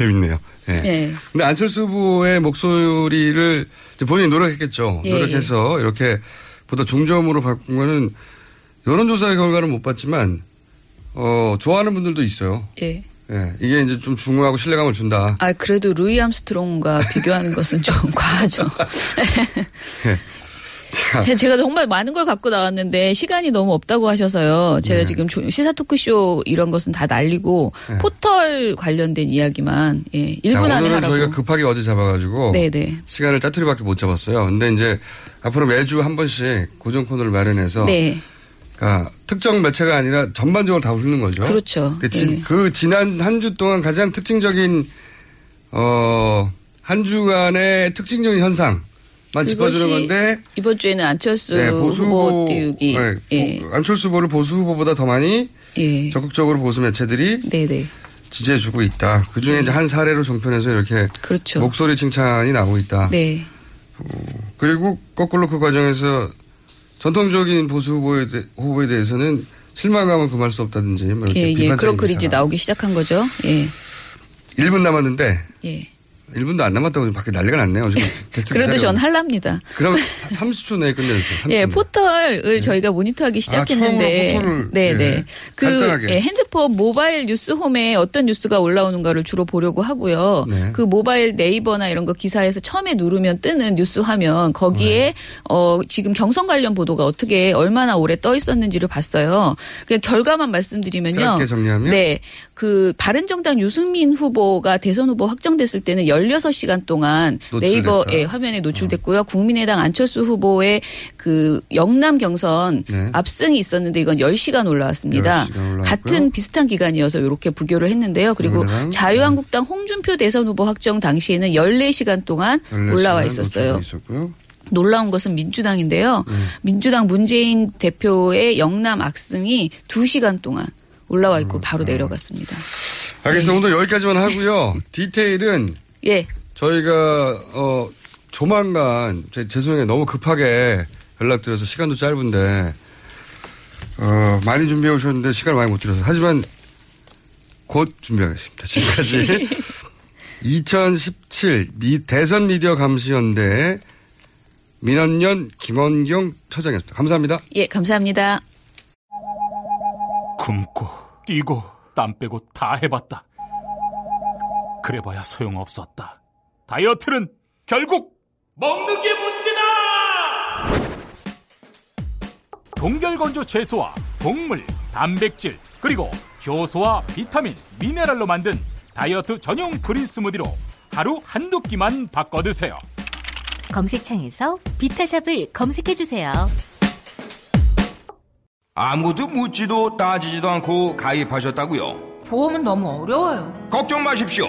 G: 재밌네요. 예.
F: 네.
G: 근데 안철수 후보의 목소리를 본인이 노력했겠죠.
F: 예,
G: 노력해서 이렇게 보다 중저음으로 바꾼 거는 여론조사의 결과는 못 봤지만 어 좋아하는 분들도 있어요.
F: 예.
G: 예. 이게 이제 좀 중후하고 신뢰감을 준다.
F: 아, 그래도 루이 암스트롱과 비교하는 것은 좀 과하죠.
G: 예.
F: 제- 제가 정말 많은 걸 갖고 나왔는데 시간이 너무 없다고 하셔서요. 제가
G: 네.
F: 지금 조- 시사 토크쇼 이런 것은 다 날리고
G: 네.
F: 포털 관련된 이야기만 예, 1분
G: 자,
F: 안에
G: 오늘은
F: 하라고.
G: 저희가 급하게 어제 잡아가지고
F: 네네.
G: 시간을 짜투리밖에 못 잡았어요. 근데 이제 앞으로 매주 한 번씩 고정 코너를 마련해서
F: 네.
G: 그러니까 특정 매체가 아니라 전반적으로 다 훑는 거죠.
F: 그렇죠.
G: 근데 지-
F: 예.
G: 그 지난 한 주 동안 가장 특징적인 어, 한 주간의 특징적인 현상 만 짚어주는 건데
F: 이번 주에는 안철수
G: 네, 보수
F: 후보 띄우기.
G: 네,
F: 예.
G: 보- 안철수 후보를 보수 후보보다 더 많이
F: 예.
G: 적극적으로 보수 매체들이
F: 네네.
G: 지지해주고 있다. 그 중에 이제 한 사례로 종편에서 이렇게
F: 그렇죠.
G: 목소리 칭찬이 나오고 있다.
F: 네.
G: 그리고 거꾸로 그 과정에서 전통적인 보수 후보에, 대, 후보에 대해서는 실망감을 금할 수 없다든지 뭐 이렇게
F: 예, 예. 그런 글이 이제. 나오기 시작한 거죠. 예.
G: 1분 남았는데
F: 예.
G: 1분도 안 남았다고 지금 밖에 난리가 났네요. 지금
F: 그래도. 전 할랍니다.
G: 그럼 30초 내에 끝내주세요. 30초
F: 예. 포털을 저희가 모니터하기 시작했는데,
G: 네. 아, 처음으로 포털을,
F: 네,
G: 예,
F: 네. 그
G: 간단하게.
F: 예, 핸드폰 모바일 뉴스홈에 어떤 뉴스가 올라오는가를 주로 보려고 하고요.
G: 네.
F: 그 모바일 네이버나 이런 거 기사에서 처음에 누르면 뜨는 뉴스 화면 거기에
G: 네.
F: 어 지금 경선 관련 보도가 어떻게 얼마나 오래 떠 있었는지를 봤어요. 그냥 결과만 말씀드리면요.
G: 짧게 정리하면?
F: 네. 그 바른정당 유승민 후보가 대선 후보 확정됐을 때는 16시간 동안. 네이버 예, 화면에 노출됐고요. 국민의당 안철수 후보의 그 영남 경선
G: 네.
F: 압승이 있었는데 이건 10시간 올라왔습니다.
G: 10시간 올라왔고요.
F: 같은 비슷한 기간이어서 이렇게 부교를 했는데요. 그리고
G: 국민의당,
F: 자유한국당 홍준표 대선 후보 확정 당시에는 14시간 동안
G: 14시간
F: 올라와 있었어요. 놀라운 것은 민주당인데요.
G: 네.
F: 민주당 문재인 대표의 영남 악승이 2시간 동안 올라와 있고 바로 내려갔습니다.
G: 알겠습니다. 오늘 여기까지만 하고요. 디테일은
F: 예.
G: 저희가 어 조만간 제- 죄송해요. 너무 급하게 연락드려서 시간도 짧은데 어, 많이 준비해 오셨는데 시간을 많이 못 드려서. 하지만 곧 준비하겠습니다. 지금까지 2017 미, 대선 미디어 감시연대 민원연 김원경 처장이었습니다. 감사합니다.
F: 예, 감사합니다.
L: 굶고 뛰고 땀 빼고 다 해봤다. 그래봐야 소용없었다. 다이어트는 결국 먹는 게 문제다! 동결건조 채소와 곡물, 단백질, 그리고 효소와 비타민, 미네랄로 만든 다이어트 전용 그린 스무디로 하루 한두 끼만 바꿔 드세요.
M: 검색창에서 비타샵을 검색해 주세요.
N: 아무도 묻지도 따지지도 않고 가입하셨다고요?
H: 보험은 너무 어려워요.
N: 걱정 마십시오.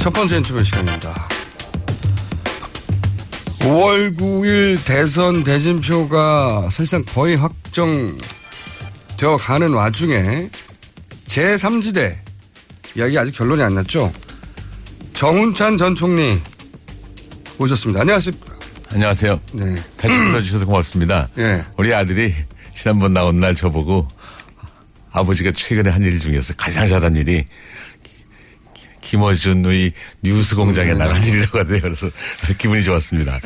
G: 첫 번째 인터뷰 시간입니다. 5월 9일 대선 대진표가 사실상 거의 확정되어 가는 와중에 제3지대 이야기 아직 결론이 안 났죠? 정운찬 전 총리 오셨습니다. 안녕하십니까?
O: 안녕하세요.
G: 네.
O: 다시 불러주셔서 고맙습니다.
G: 네.
O: 우리 아들이 지난번 나온 날 저보고 아버지가 최근에 한 일 중에서 가장 잘한 일이 김어준의 뉴스 공장에 나간 일이라고 하네요. 그래서 기분이 좋았습니다.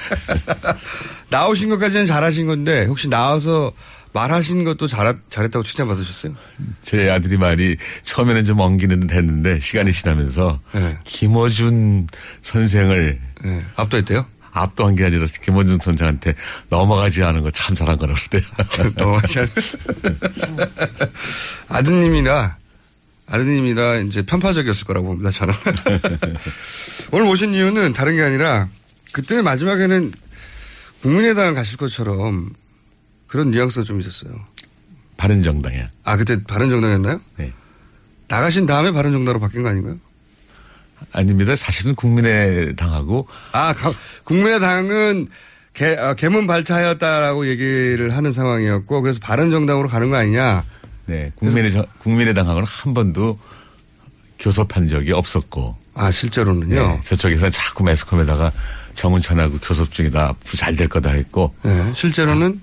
G: 나오신 것까지는 잘하신 건데 혹시 나와서 말하신 것도 잘, 잘했다고 칭찬받으셨어요?
O: 제 아들이 말이 처음에는 좀 엉기는 듯 했는데 시간이 지나면서
G: 네.
O: 김어준 선생을
G: 압도했대요?
O: 압도한 게 아니라 김원준 선생한테 넘어가지 않은 거 참 잘한 거라고 그러대요.
G: 넘어가지 않은 아드님이라 아드님이라 이제 편파적이었을 거라고 봅니다, 저는. 오늘 모신 이유는 다른 게 아니라 그때 마지막에는 국민의당 가실 것처럼 그런 뉘앙스가 좀 있었어요.
O: 바른정당이야.
G: 아, 그때 바른정당이었나요?
O: 네.
G: 나가신 다음에 바른정당으로 바뀐 거 아닌가요?
O: 아닙니다. 사실은 국민의당하고
G: 아, 가, 국민의당은 개, 아, 개문 발차하였다라고 얘기를 하는 상황이었고 그래서 바른정당으로 가는 거 아니냐?
O: 네, 국민의 국민의당하고는 한 번도 교섭한 적이 없었고.
G: 아 실제로는요?
O: 네, 저쪽에서 자꾸 매스컴에다가 정운찬하고 교섭 중이다, 잘될 거다 했고.
G: 네, 실제로는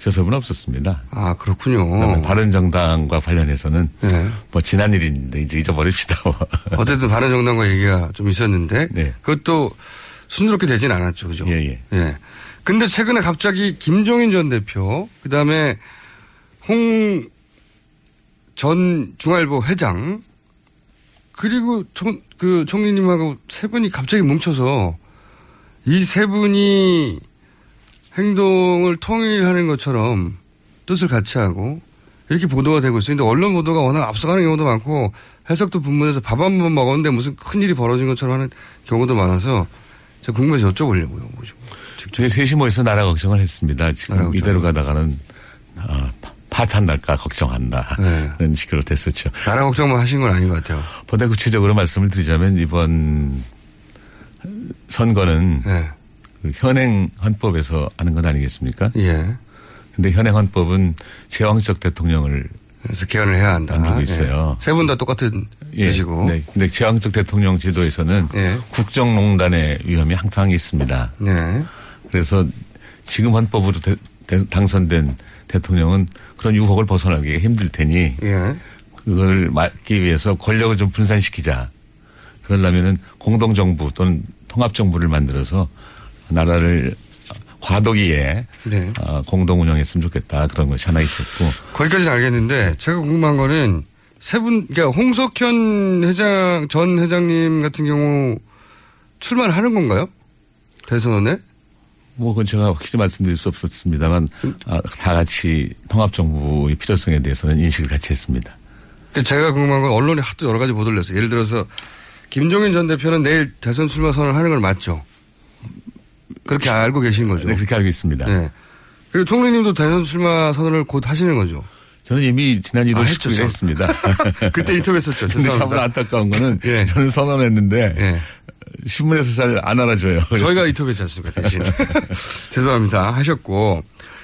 O: 교섭은 없었습니다.
G: 아 그렇군요.
O: 바른정당과 관련해서는
G: 네.
O: 뭐 지난 일인데 이제 잊어버립시다.
G: 어쨌든 바른정당과 얘기가 좀 있었는데
O: 네.
G: 그것도 순조롭게 되진 않았죠, 그죠?
O: 예, 예.
G: 예. 근데 최근에 갑자기 김종인 전 대표, 그 다음에 홍 전 중앙일보 회장, 그리고 총, 그 총리님하고 세 분이 갑자기 뭉쳐서 이 세 분이 행동을 통일하는 것처럼 뜻을 같이 하고 이렇게 보도가 되고 있어요. 근데 언론 보도가 워낙 앞서가는 경우도 많고 해석도 분분해서 밥 한 번 먹었는데 무슨 큰 일이 벌어진 것처럼 하는 경우도 많아서 제가 궁금해서 여쭤보려고요. 뭐죠.
O: 저희 셋이 모여서 나라 걱정을 했습니다. 지금 이대로 가다가는 아, 파탄 날까 걱정한다.
G: 네.
O: 그런 식으로 됐었죠.
G: 나라 걱정만 하신 건 아닌 것 같아요.
O: 보다 구체적으로 말씀을 드리자면 이번 선거는
G: 네.
O: 그 현행 헌법에서 하는 건 아니겠습니까?
G: 예.
O: 근데 현행 헌법은 제왕적 대통령을
G: 그래서 개헌을 해야 한다.
O: 만들고 있어요.
G: 세분 다 똑같은
O: 예.
G: 뜻이고.
O: 네. 근데 제왕적 대통령 제도에서는
G: 예.
O: 국정농단의 위험이 항상 있습니다.
G: 네.
O: 그래서 지금 헌법으로 대- 대- 당선된 대통령은 그런 유혹을 벗어나기가 힘들 테니
G: 예.
O: 그걸 막기 위해서 권력을 좀 분산시키자. 그러려면은 공동 정부 또는 통합 정부를 만들어서 나라를 과도기에
G: 네.
O: 어, 공동 운영했으면 좋겠다 그런 것이 하나 있었고
G: 거기까지는 알겠는데 제가 궁금한 거는 세 분, 그러니까 홍석현 회장, 전 회장님 같은 경우 출마를 하는 건가요? 대선에?
O: 뭐 그건 제가 확실히 말씀드릴 수 없었습니다만 아, 다 같이 통합정부의 필요성에 대해서는 인식을 같이 했습니다.
G: 그 제가 궁금한 건 언론이 하도 여러 가지 보도를 냈어요. 예를 들어서 김종인 전 대표는 내일 대선 출마 선언을 하는 걸 맞죠? 그렇게 알고 계신 거죠?
O: 네, 그렇게 알고 있습니다.
G: 네. 그리고 총리님도 대선 출마 선언을 곧 하시는 거죠?
O: 저는 이미 지난 1월
G: 아, 했죠,
O: 19일에
G: 저.
O: 했습니다.
G: 그때 인터뷰했었죠.
O: 근데 참. 안타까운 거는
G: 예.
O: 저는 선언했는데 신문에서 잘 안 알아줘요.
G: 저희가 인터뷰했지 않습니까, 대신. 죄송합니다. 하셨고.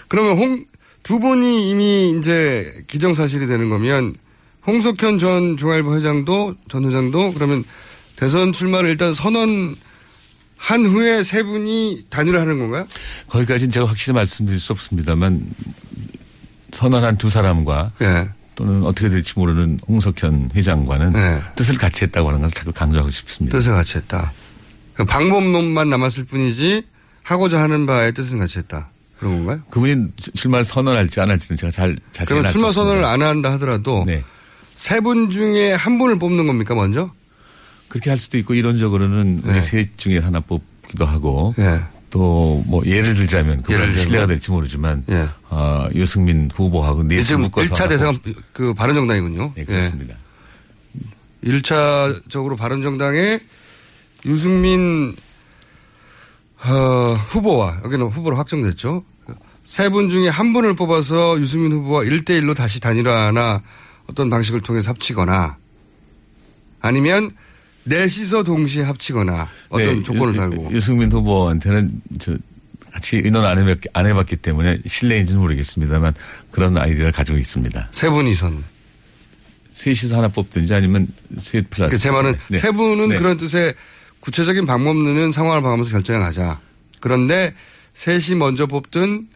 G: 그러면 홍, 두 분이 이미 이제 기정사실이 되는 거면 홍석현 전 중앙일보 회장도, 전 회장도 그러면 대선 출마를 일단 선언 한 후에 세 분이 단일화 하는 건가요?
O: 거기까지는 제가 확실히 말씀드릴 수 없습니다만 선언한 두 사람과
G: 예.
O: 또는 어떻게 될지 모르는 홍석현 회장과는 뜻을 같이 했다고 하는 것을 자꾸 강조하고 싶습니다.
G: 네. 뜻을 같이 했다. 그 방법론만 남았을 뿐이지 하고자 하는 바의 뜻은 같이 했다. 그런 건가요?
O: 그분이 출마 선언할지 안 할지는 제가 잘 자세히
G: 그러면 출마 선언을 안 한다 하더라도
O: 네.
G: 세분 중에 한 분을 뽑는 겁니까 먼저?
O: 그렇게 할 수도 있고 이론적으로는
G: 네.
O: 우리 셋 중에 하나 뽑기도 하고
G: 예.
O: 또 뭐 예를 들자면 그건? 신뢰가 될지 모르지만
G: 예.
O: 어, 유승민 후보하고
G: 지금
O: 묶어서
G: 1차
O: 하나
G: 대상
O: 뽑-
G: 그 바른정당이군요.
O: 네, 그렇습니다.
G: 예. 1차적으로 바른정당의 유승민 어, 후보와 여기는 후보로 확정됐죠. 세 분 중에 한 분을 뽑아서 유승민 후보와 1대1로 다시 단일화나 어떤 방식을 통해서 합치거나 아니면 넷이서 동시에 합치거나 어떤
O: 네,
G: 조건을
O: 유-
G: 달고
O: 유승민 후보한테는 저 같이 의논 안, 해봤, 안 해봤기 때문에 실례인지는 모르겠습니다만 그런 아이디어를 가지고 있습니다.
G: 세 분이선
O: 셋이서 하나 뽑든지 아니면 셋 플러스.
G: 그제 말은
O: 네.
G: 세 분은
O: 네.
G: 그런 뜻의 구체적인 방법론은 상황을 봐가면서 결정을 하자. 그런데 셋이 먼저 뽑든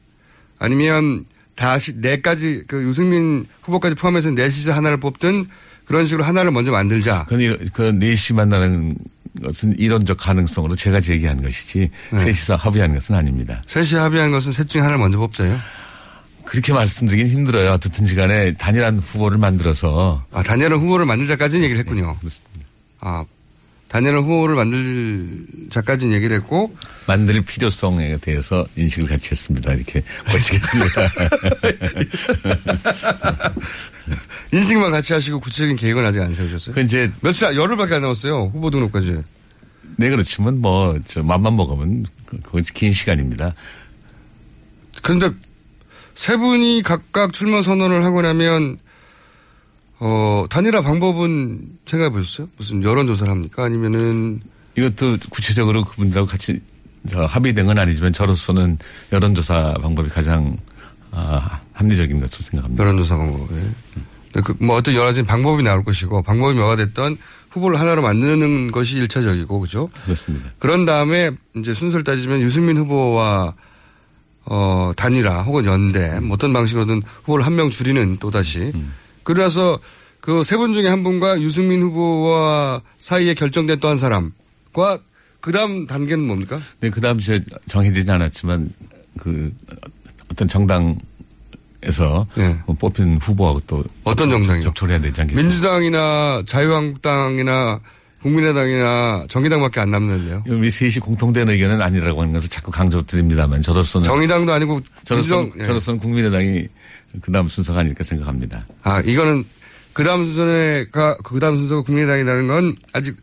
G: 아니면 다시 네까지 그 유승민 후보까지 포함해서 넷이서 하나를 뽑든 그런 식으로 하나를 먼저 만들자.
O: 이런- 그 넷이 만나는 것은 이론적 가능성으로 제가 제기한 것이지
G: 네.
O: 셋이서 합의한 것은 아닙니다.
G: 셋이 합의한 것은 셋 중에 하나를 먼저 뽑자요.
O: 그렇게 말씀드리긴 힘들어요. 어떻든지 간에 단일한 후보를 만들어서
G: 아, 단일한 후보를 만들자까지는 얘기를 했군요.
O: 네, 그렇습니다.
G: 아, 단일한 후보를 만들 자까지는 얘기를 했고
O: 만들 필요성에 대해서 인식을 같이 했습니다. 이렇게 고치겠습니다.
G: 인식만 같이 하시고 구체적인 계획은 아직 안 세우셨어요?
O: 그 이제
G: 며칠 안- 열흘밖에 안 남았어요. 후보 등록까지.
O: 네 그렇지만 뭐 저 맘만 먹으면 그- 그건 긴 시간입니다.
G: 그런데 세 분이 각각 출마 선언을 하고 나면 어 단일화 방법은 생각해 보셨어요? 무슨 여론조사를 합니까? 아니면은
O: 이것도 구체적으로 그분들하고 같이 저 합의된 건 아니지만 저로서는 여론조사 방법이 가장 아, 합리적인 것으로 생각합니다.
G: 여론조사 방법. 예. 그, 뭐 어떤 여러 가지 방법이 나올 것이고 방법이 뭐가 됐던 후보를 하나로 만드는 것이 일차적이고 그죠?
O: 그렇습니다.
G: 그런 다음에 이제 순서를 따지면 유승민 후보와 어 단일화 혹은 연대 뭐 어떤 방식으로든 후보를 한 명 줄이는 또다시 그래서 그 세 분 중에 한 분과 유승민 후보와 사이에 결정된 또 한 사람과 그 다음 단계는 뭡니까?
O: 네, 그 다음 이제 정해지진 않았지만 그 어떤 정당에서 뭐 뽑힌 후보하고 또
G: 예. 어떤 정당이요?
O: 접촉을 해야 되지 않겠습니까?
G: 민주당이나 자유한국당이나 국민의당이나 정의당밖에 안 남는데요.
O: 우리 셋이 공통된 의견은 아니라고 하는 것을 자꾸 강조드립니다만 저로서는
G: 정의당도 아니고
O: 저로서는,
G: 예.
O: 저로서는 국민의당이 그 다음 순서가 아닐까 생각합니다.
G: 아, 이거는 그 다음 순서가, 그 다음 순서가 국민의당이라는 건 아직,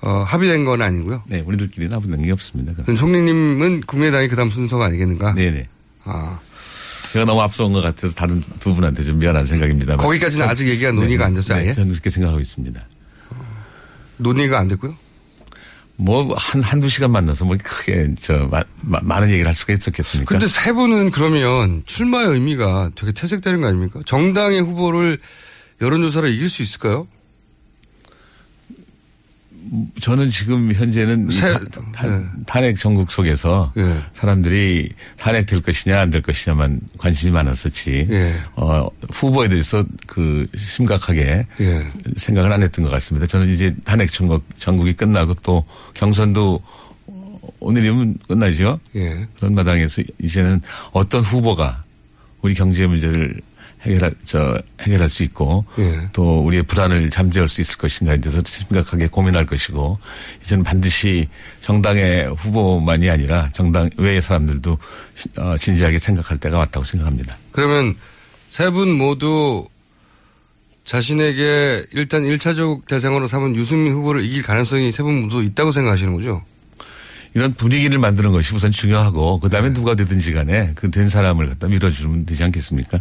G: 어, 합의된 건 아니고요.
O: 네, 우리들끼리는 합의된 게 없습니다.
G: 그럼 총리님은 국민의당이 그 다음 순서가 아니겠는가?
O: 네네.
G: 아.
O: 제가 너무 앞서온 것 같아서 다른 두 분한테 좀 미안한 생각입니다.
G: 거기까지는 아직 얘기가 논의가 안 됐어요, 아예?
O: 저는 그렇게 생각하고 있습니다.
G: 논의가 안 됐고요?
O: 뭐, 한, 한두 시간 만나서 뭐 크게, 저, 마- 마- 많은 얘기를 할 수가 있었겠습니까?
G: 근데 세 분은 그러면 출마의 의미가 되게 퇴색되는 거 아닙니까? 정당의 후보를 여론조사로 이길 수 있을까요?
O: 저는 지금 현재는 이
G: 새-
O: 다- 다- 탄핵 전국 속에서
G: 예.
O: 사람들이 탄핵 될 것이냐 안 될 것이냐만 관심이 많았었지
G: 예.
O: 어, 후보에 대해서 그 심각하게
G: 예.
O: 생각을 안 했던 것 같습니다. 저는 이제 탄핵 전국 전국이 끝나고 또 경선도 오늘이면 끝나죠.
G: 예.
O: 그런 마당에서 이제는 어떤 후보가 우리 경제 문제를 해결할 저 해결할 수 있고
G: 예.
O: 또 우리의 불안을 잠재울 수 있을 것인가에 대해서 심각하게 고민할 것이고 이제는 반드시 정당의 후보만이 아니라 정당 외의 사람들도 시- 어, 진지하게 생각할 때가 왔다고 생각합니다.
G: 그러면 세 분 모두 자신에게 일단 1차적 대상으로 삼은 유승민 후보를 이길 가능성이 세 분 모두 있다고 생각하시는 거죠?
O: 이런 분위기를 만드는 것이 우선 중요하고 그다음에 누가 되든지 간에 그 된 사람을 갖다 밀어주면 되지 않겠습니까?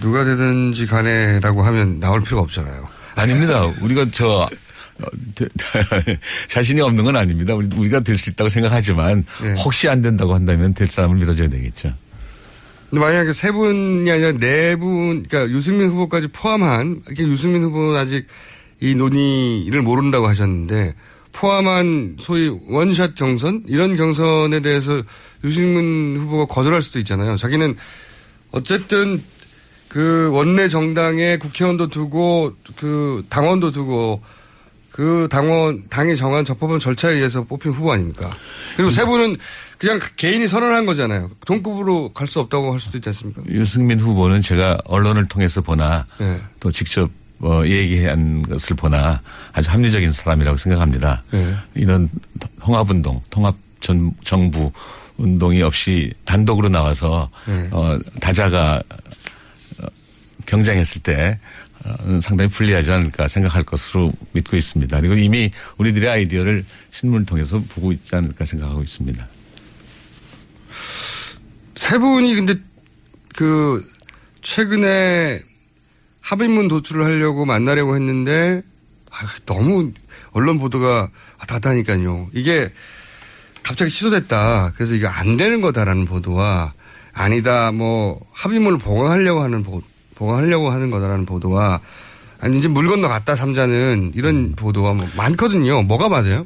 G: 누가 되든지 간에라고 하면 나올 필요가 없잖아요.
O: 아닙니다. 우리가 저 어, 대- 자신이 없는 건 아닙니다. 우리, 우리가 될 수 있다고 생각하지만
G: 네.
O: 혹시 안 된다고 한다면 될 사람을 밀어줘야 되겠죠.
G: 만약에 세 분이 아니라 네 분, 그러니까 유승민 후보까지 포함한, 이렇게 유승민 후보는 아직 이 논의를 모른다고 하셨는데, 포함한 소위 원샷 경선? 이런 경선에 대해서 유승민 후보가 거절할 수도 있잖아요. 자기는 어쨌든 그 원내 정당에 국회의원도 두고 그 당원도 두고 그 당원, 당이 정한 적법한 절차에 의해서 뽑힌 후보 아닙니까? 그리고 세 분은 그냥 개인이 선언한 거잖아요. 동급으로 갈 수 없다고 할 수도 있지 않습니까?
O: 유승민 후보는 제가 언론을 통해서 보나
G: 네.
O: 또 직접 어, 얘기한 것을 보나 아주 합리적인 사람이라고 생각합니다.
G: 네.
O: 이런 통합운동, 통합 전, 정부 운동이 없이 단독으로 나와서
G: 네.
O: 어, 다자가 어, 경쟁했을 때 어, 상당히 불리하지 않을까 생각할 것으로 믿고 있습니다. 그리고 이미 우리들의 아이디어를 신문을 통해서 보고 있지 않을까 생각하고 있습니다.
G: 세 분이 근데 그 최근에 합의문 도출을 하려고 만나려고 했는데 아, 너무 언론 보도가 다다니까요. 이게 갑자기 취소됐다. 그래서 이게 안 되는 거다라는 보도와 아니다 뭐 합의문을 보강하려고 하는 보, 보강하려고 하는 거다라는 보도와 아니 이제 물 건너 갔다 삼자는 이런 보도가 뭐 많거든요. 뭐가 맞아요?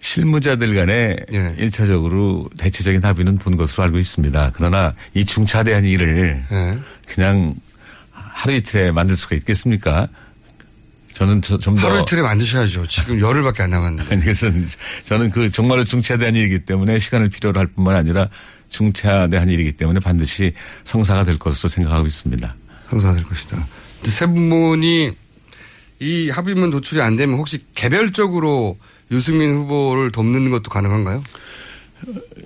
O: 실무자들 간에
G: 예.
O: 일차적으로 대체적인 합의는 본 것으로 알고 있습니다. 그러나 이 중차대한 일을
G: 예.
O: 그냥 하루 이틀에 만들 수가 있겠습니까? 저는 좀 더.
G: 하루 이틀에 만드셔야죠. 지금 열흘밖에 안 남았는데.
O: 아니, 그래서 저는 그 정말로 중차대한 일이기 때문에 시간을 필요로 할 뿐만 아니라 중차대한 일이기 때문에 반드시 성사가 될 것으로 생각하고 있습니다.
G: 성사가 될 것이다. 세 분이 이 합의문 도출이 안 되면 혹시 개별적으로 유승민 후보를 돕는 것도 가능한가요?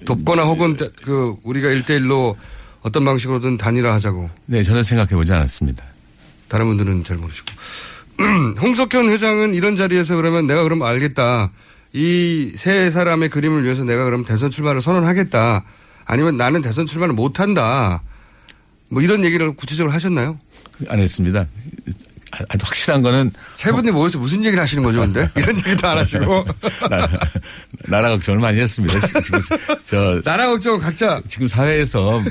G: 돕거나 혹은 그 우리가 1대1로 어떤 방식으로든 단일화하자고.
O: 네, 저는 생각해 보지 않았습니다.
G: 다른 분들은 잘 모르시고. 홍석현 회장은 이런 자리에서 그러면 내가 그럼 알겠다. 이 세 사람의 그림을 위해서 내가 그럼 대선 출마를 선언하겠다. 아니면 나는 대선 출마를 못한다. 뭐 이런 얘기를 구체적으로 하셨나요?
O: 안 했습니다. 아주 확실한 거는
G: 세 분이 모여서 무슨 얘기를 하시는 거죠, 근데? 이런 얘기도 안 하시고.
O: 나라, 걱정을 많이 했습니다. 지금 저
G: 나라 걱정은 각자
O: 지금 사회에서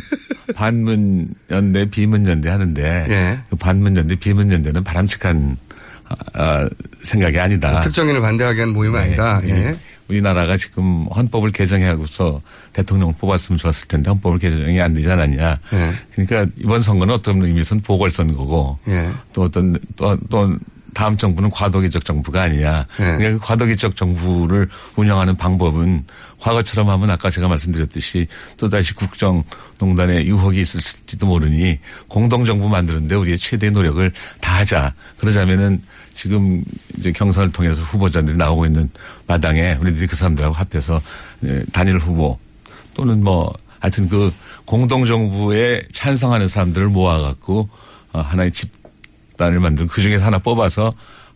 O: 반문 연대 비문 연대 하는데
G: 예.
O: 그 반문 연대 비문 연대는 바람직한 아, 아, 생각이 아니다.
G: 특정인을 반대하게 한 모임은 아니다.
O: 예.
G: 예.
O: 우리나라가 지금 헌법을 개정하고서 대통령 뽑았으면 좋았을 텐데 헌법을 개정이 안 되지 않았냐.
G: 예.
I: 그러니까 이번 선거는 어떤 의미에서는 보궐선거고
G: 예.
I: 또 어떤 또, 또 다음 정부는 과도기적 정부가 아니냐.
G: 예.
I: 그러니까 그 과도기적 정부를 운영하는 방법은 과거처럼 하면 아까 제가 말씀드렸듯이 또다시 국정농단에 유혹이 있을지도 모르니 공동정부 만드는데 우리의 최대의 노력을 다하자. 그러자면은 지금 이제 경선을 통해서 후보자들이 나오고 있는 마당에 우리들이 그 사람들하고 합해서 예, 단일 후보 또는 뭐 하여튼 그 공동정부에 찬성하는 사람들을 모아갖고 어, 하나의 집 단을 만들고 그 중에서 하나 뽑아서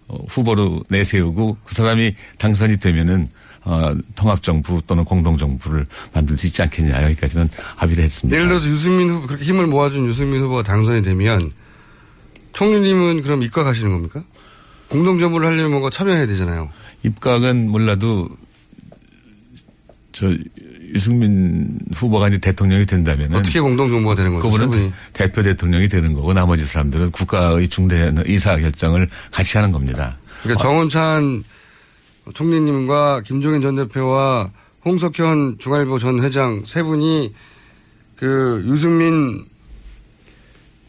I: 어, 후보로 내세우고 그 사람이 당선이 되면은 어, 통합정부 또는 공동정부를 만들 수 있지 않겠냐 여기까지는 합의를 했습니다.
G: 예를 들어서 유승민 후보 그렇게 힘을 모아준 유승민 후보가 당선이 되면 총리님은 그럼 입각 하시는 겁니까? 공동정부를 하려면 뭔가 참여해야 되잖아요.
I: 입각은 몰라도 저 유승민 후보가 이제 대통령이 된다면
G: 어떻게 공동 정부가 되는 거죠?
I: 그분은? 대표 대통령이 되는 거고 나머지 사람들은 국가의 중대한 의사 결정을 같이 하는 겁니다.
G: 그러니까 정원찬 총리님과 김종인 전 대표와 홍석현 중앙일보 전 회장 세 분이 그 유승민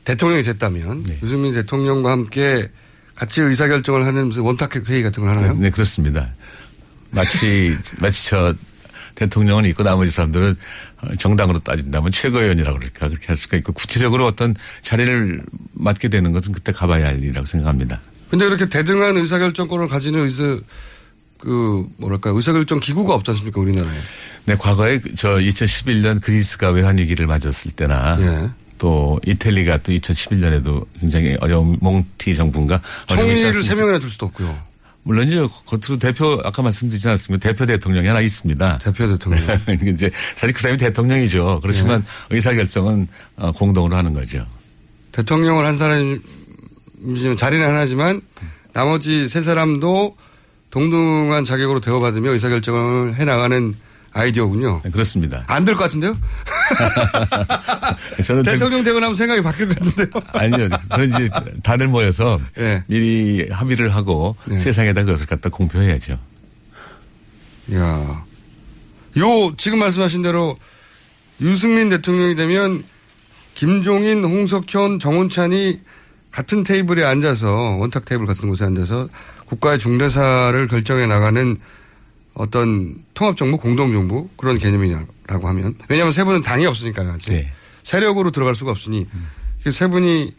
G: 대통령이 됐다면
I: 네.
G: 유승민 대통령과 함께 같이 의사결정을 하는 무슨 원탁 회의 같은 걸 하나요?
I: 네, 그렇습니다. 마치 마치 저
O: 대통령은 있고 나머지 사람들은 어, 정당으로 따진다면 최고위원이라고 그럴까 그렇게 할 수가 있고 구체적으로 어떤 자리를 맡게 되는 것은 그때 가봐야 할 일이라고 생각합니다.
G: 근데 이렇게 대등한 의사결정권을 가지는 의사 그 뭐랄까 의사결정 기구가 없지 않습니까 우리나라에?
O: 네, 과거에 저 2011년 그리스가 외환 위기를 맞았을 때나
G: 예.
O: 또 이태리가 또 2011년에도 굉장히 어려운 몽티 정부인가
G: 총리를? 세 명이나 둘 수도 없고요.
O: 물론이요 겉으로 대표 아까 말씀드리지 않았습니까 대표 대통령이 하나 있습니다.
G: 대표 대통령.
O: 이제 사실 그 사람이 대통령이죠. 그렇지만
G: 예.
O: 의사 결정은 어, 공동으로 하는 거죠.
G: 대통령을 한 사람이지만 자리는 하나지만 나머지 세 사람도 동등한 자격으로 대우받으며 의사 결정을 해 나가는 아이디어군요.
O: 네, 그렇습니다.
G: 안 될 것 같은데요?
O: 저는
G: 대통령 되고 나면 생각이 바뀔 것 같은데요?
O: 아니요. 그런 이제 다들 모여서
G: 예.
O: 미리 합의를 하고
G: 네.
O: 세상에다 그것을 갖다 공표해야죠.
G: 야, 요 지금 말씀하신 대로 유승민 대통령이 되면 김종인, 홍석현, 정운찬이 같은 테이블에 앉아서 원탁 테이블 같은 곳에 앉아서 국가의 중대사를 결정해 나가는 어떤 통합정부, 공동정부 그런 개념이라고 하면 왜냐하면 세 분은 당이 없으니까요. 아직.
O: 네.
G: 세력으로 들어갈 수가 없으니 그세 분이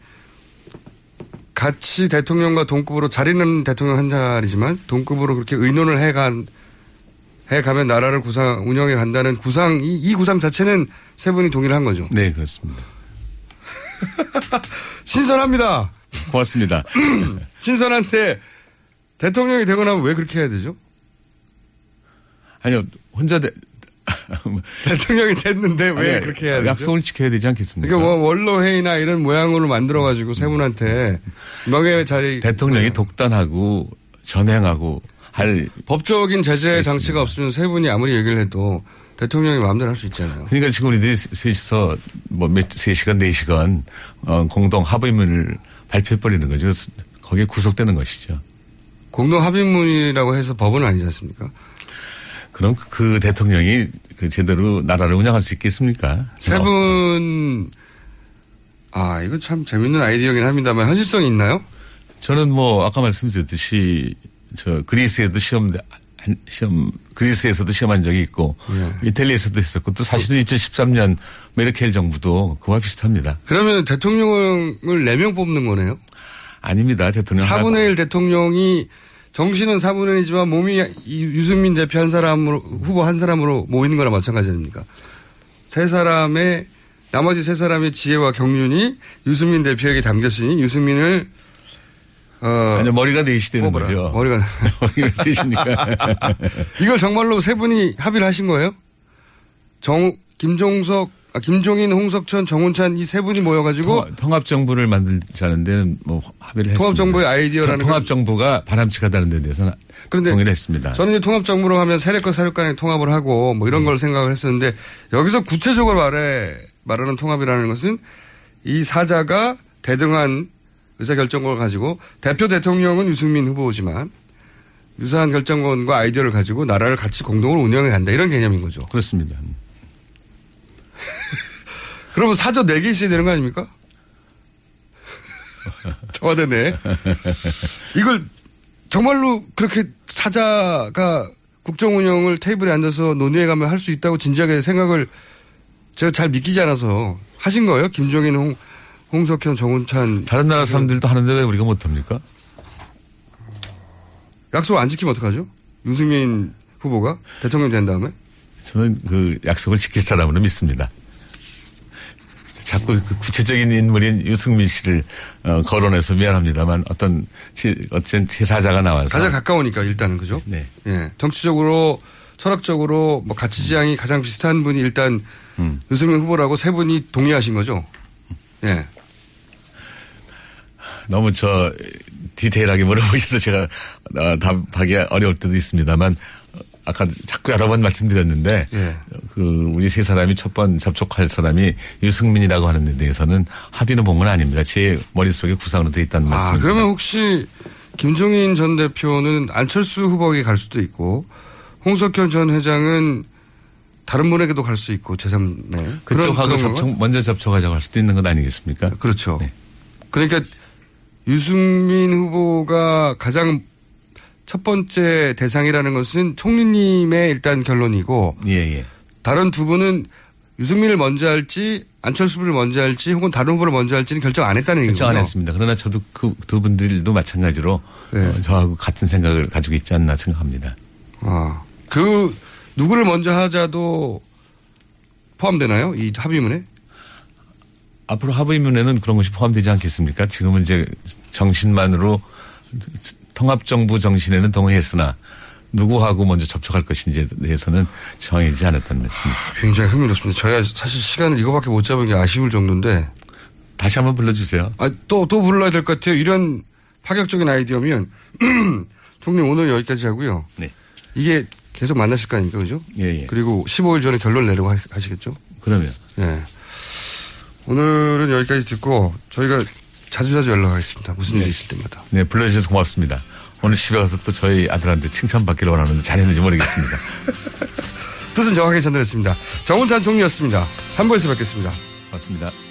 G: 같이 대통령과 동급으로 자리는 대통령 한 자리지만 동급으로 그렇게 의논을 해간 해가면 나라를 구상 운영해 간다는 구상 이, 이 구상 자체는 세 분이 동의를 한 거죠.
O: 네, 그렇습니다.
G: 신선합니다.
O: 고맙습니다.
G: 신선한데 대통령이 되고 나면 왜 그렇게 해야 되죠?
O: 아니요, 혼자 대,
G: 대통령이 됐는데 왜
O: 아니,
G: 그렇게 해야 되죠?
O: 약속을 지켜야 되지 않겠습니까?
G: 그러니까 뭐 원로회의나 이런 모양으로 만들어가지고 세 분한테 명예 자리
O: 대통령이 독단하고 전행하고 할
G: 법적인 제재 장치가 없으면 세 분이 아무리 얘기를 해도 대통령이 마음대로 할 수 있잖아요.
O: 그러니까 지금 우리들이 셋이서 뭐 몇, 세 시간, 네 시간, 어, 공동 합의문을 발표해 버리는 거죠. 그래서 거기에 구속되는 것이죠.
G: 공동 합의문이라고 해서 법은 아니지 않습니까?
O: 그럼 그, 그 대통령이 그 제대로 나라를 운영할 수 있겠습니까?
G: 세 분, 아, 이거 참 재밌는 아이디어긴 합니다만 현실성이 있나요?
O: 저는 뭐 아까 말씀드렸듯이 저 그리스에도 시험 한- 시험 그리스에서도 시험한 적이 있고
G: 예.
O: 이탈리아에서도 했었고 또 사실은 2013년 메르켈 정부도 그와 비슷합니다.
G: 그러면 대통령을 4명 뽑는 거네요?
O: 아닙니다. 대통령
G: 4분의 1 대통령이 정신은 4분의 1이지만 몸이 이 유승민 대표 한 사람으로, 후보 한 사람으로 모이는 거나 마찬가지 아닙니까? 세 사람의, 나머지 세 사람의 지혜와 경륜이 유승민 대표에게 담겼으니 유승민을 어.
O: 아니 머리가 넷이 되는
G: 뽑아라.
O: 거죠.
G: 머리가.
O: 머리가 셋이니까.
G: 이걸 정말로 세 분이 합의를 하신 거예요? 정, 김종석, 아, 김종인, 홍석천, 정운찬 이 세 분이 모여가지고
O: 통합 정부를 만들자는 데는 뭐 합의를 했습니다.
G: 통합 정부의 아이디어라는
O: 통합 정부가 바람직하다는 데 대해서는
G: 그런데
O: 동의를 했습니다.
G: 저는 이제 통합 정부로 하면 세력과 세력 간의 통합을 하고 뭐 이런 걸 생각을 했었는데 여기서 구체적으로 말해, 말하는 통합이라는 것은 이 사자가 대등한 의사결정권을 가지고 대표 대통령은 유승민 후보지만 유사한 결정권과 아이디어를 가지고 나라를 같이 공동으로 운영해 간다 이런 개념인 거죠.
O: 그렇습니다.
G: 그러면 사저 4개 있어야 되는 거 아닙니까? 청와대네. 이걸 정말로 그렇게 사자가 국정 운영을 테이블에 앉아서 논의해 가면 할수 있다고 진지하게 생각을 제가 잘 믿기지 않아서 하신 거예요? 김종인, 홍, 홍석현, 정운찬.
O: 다른 나라 사람들도 하는데 왜 우리가 못합니까?
G: 약속 안 지키면 어떡하죠? 유승민 후보가 대통령 된 다음에?
O: 저는 그 약속을 지킬 사람으로 믿습니다. 자꾸 그 구체적인 인물인 유승민 씨를 어, 거론해서 미안합니다만 어떤 제, 어떤 제사자가 나와서
G: 가장 가까우니까 일단은 그죠?
O: 네.
G: 예. 정치적으로 철학적으로 뭐 가치 지향이 가장 비슷한 분이 일단
O: 음.
G: 유승민 후보라고 세 분이 동의하신 거죠? 예.
O: 너무 저 디테일하게 물어보셔서 제가 어, 답하기 어려울 때도 있습니다만 어, 아까 자꾸 여러 번 말씀드렸는데
G: 예.
O: 그 우리 세 사람이 첫 번 접촉할 사람이 유승민이라고 하는 데 대해서는 합의는 본 건 아닙니다. 제 머릿속에 구상으로 돼 있다는
G: 아,
O: 말씀입니다.
G: 그러면 혹시 김종인 전 대표는 안철수 후보에게 갈 수도 있고 홍석현 전 회장은 다른 분에게도 갈 수 있고 제3 네.
O: 그쪽하고 접촉, 먼저 접촉하자고 할 수도 있는 것 아니겠습니까?
G: 그렇죠. 그러니까 유승민 후보가 가장 첫 번째 대상이라는 것은 총리님의 일단 결론이고
O: 예, 예.
G: 다른 두 분은 유승민을 먼저 할지 안철수 를 먼저 할지 혹은 다른 후보를 먼저 할지는 결정 안 했다는 얘기죠.
O: 결정 안 했습니다. 그러나 저도 그 두 분들도 마찬가지로
G: 네.
O: 어, 저하고 같은 생각을 가지고 있지 않나 생각합니다.
G: 아, 그 누구를 먼저 하자도 포함되나요? 이 합의문에?
O: 앞으로 합의문에는 그런 것이 포함되지 않겠습니까? 지금은 이제 정신만으로 통합정부 정신에는 동의했으나 누구하고 먼저 접촉할 것인지에 대해서는 정해지지 않았다는 말씀입니다.
G: 굉장히 흥미롭습니다. 저희가 사실 시간을 이거밖에 못 잡은 게 아쉬울 정도인데.
O: 다시 한번 불러주세요.
G: 아, 또, 또 불러야 될 것 같아요. 이런 파격적인 아이디어면, 총님 오늘 여기까지 하고요.
O: 네.
G: 이게 계속 만나실 거 아닙니까? 그죠?
O: 예, 예.
G: 그리고 15일 전에 결론 내려고 하- 하시겠죠?
O: 그러면.
G: 예. 오늘은 여기까지 듣고 저희가 자주자주 연락하겠습니다. 무슨 일이 있을 때마다.
O: 네, 불러주셔서 고맙습니다. 오늘 집에 가서 또 저희 아들한테 칭찬받기를 원하는데 잘했는지 모르겠습니다.
G: 뜻은 정확하게 전달했습니다. 정훈찬 총리였습니다. 3부에서 뵙겠습니다.
O: 고맙습니다.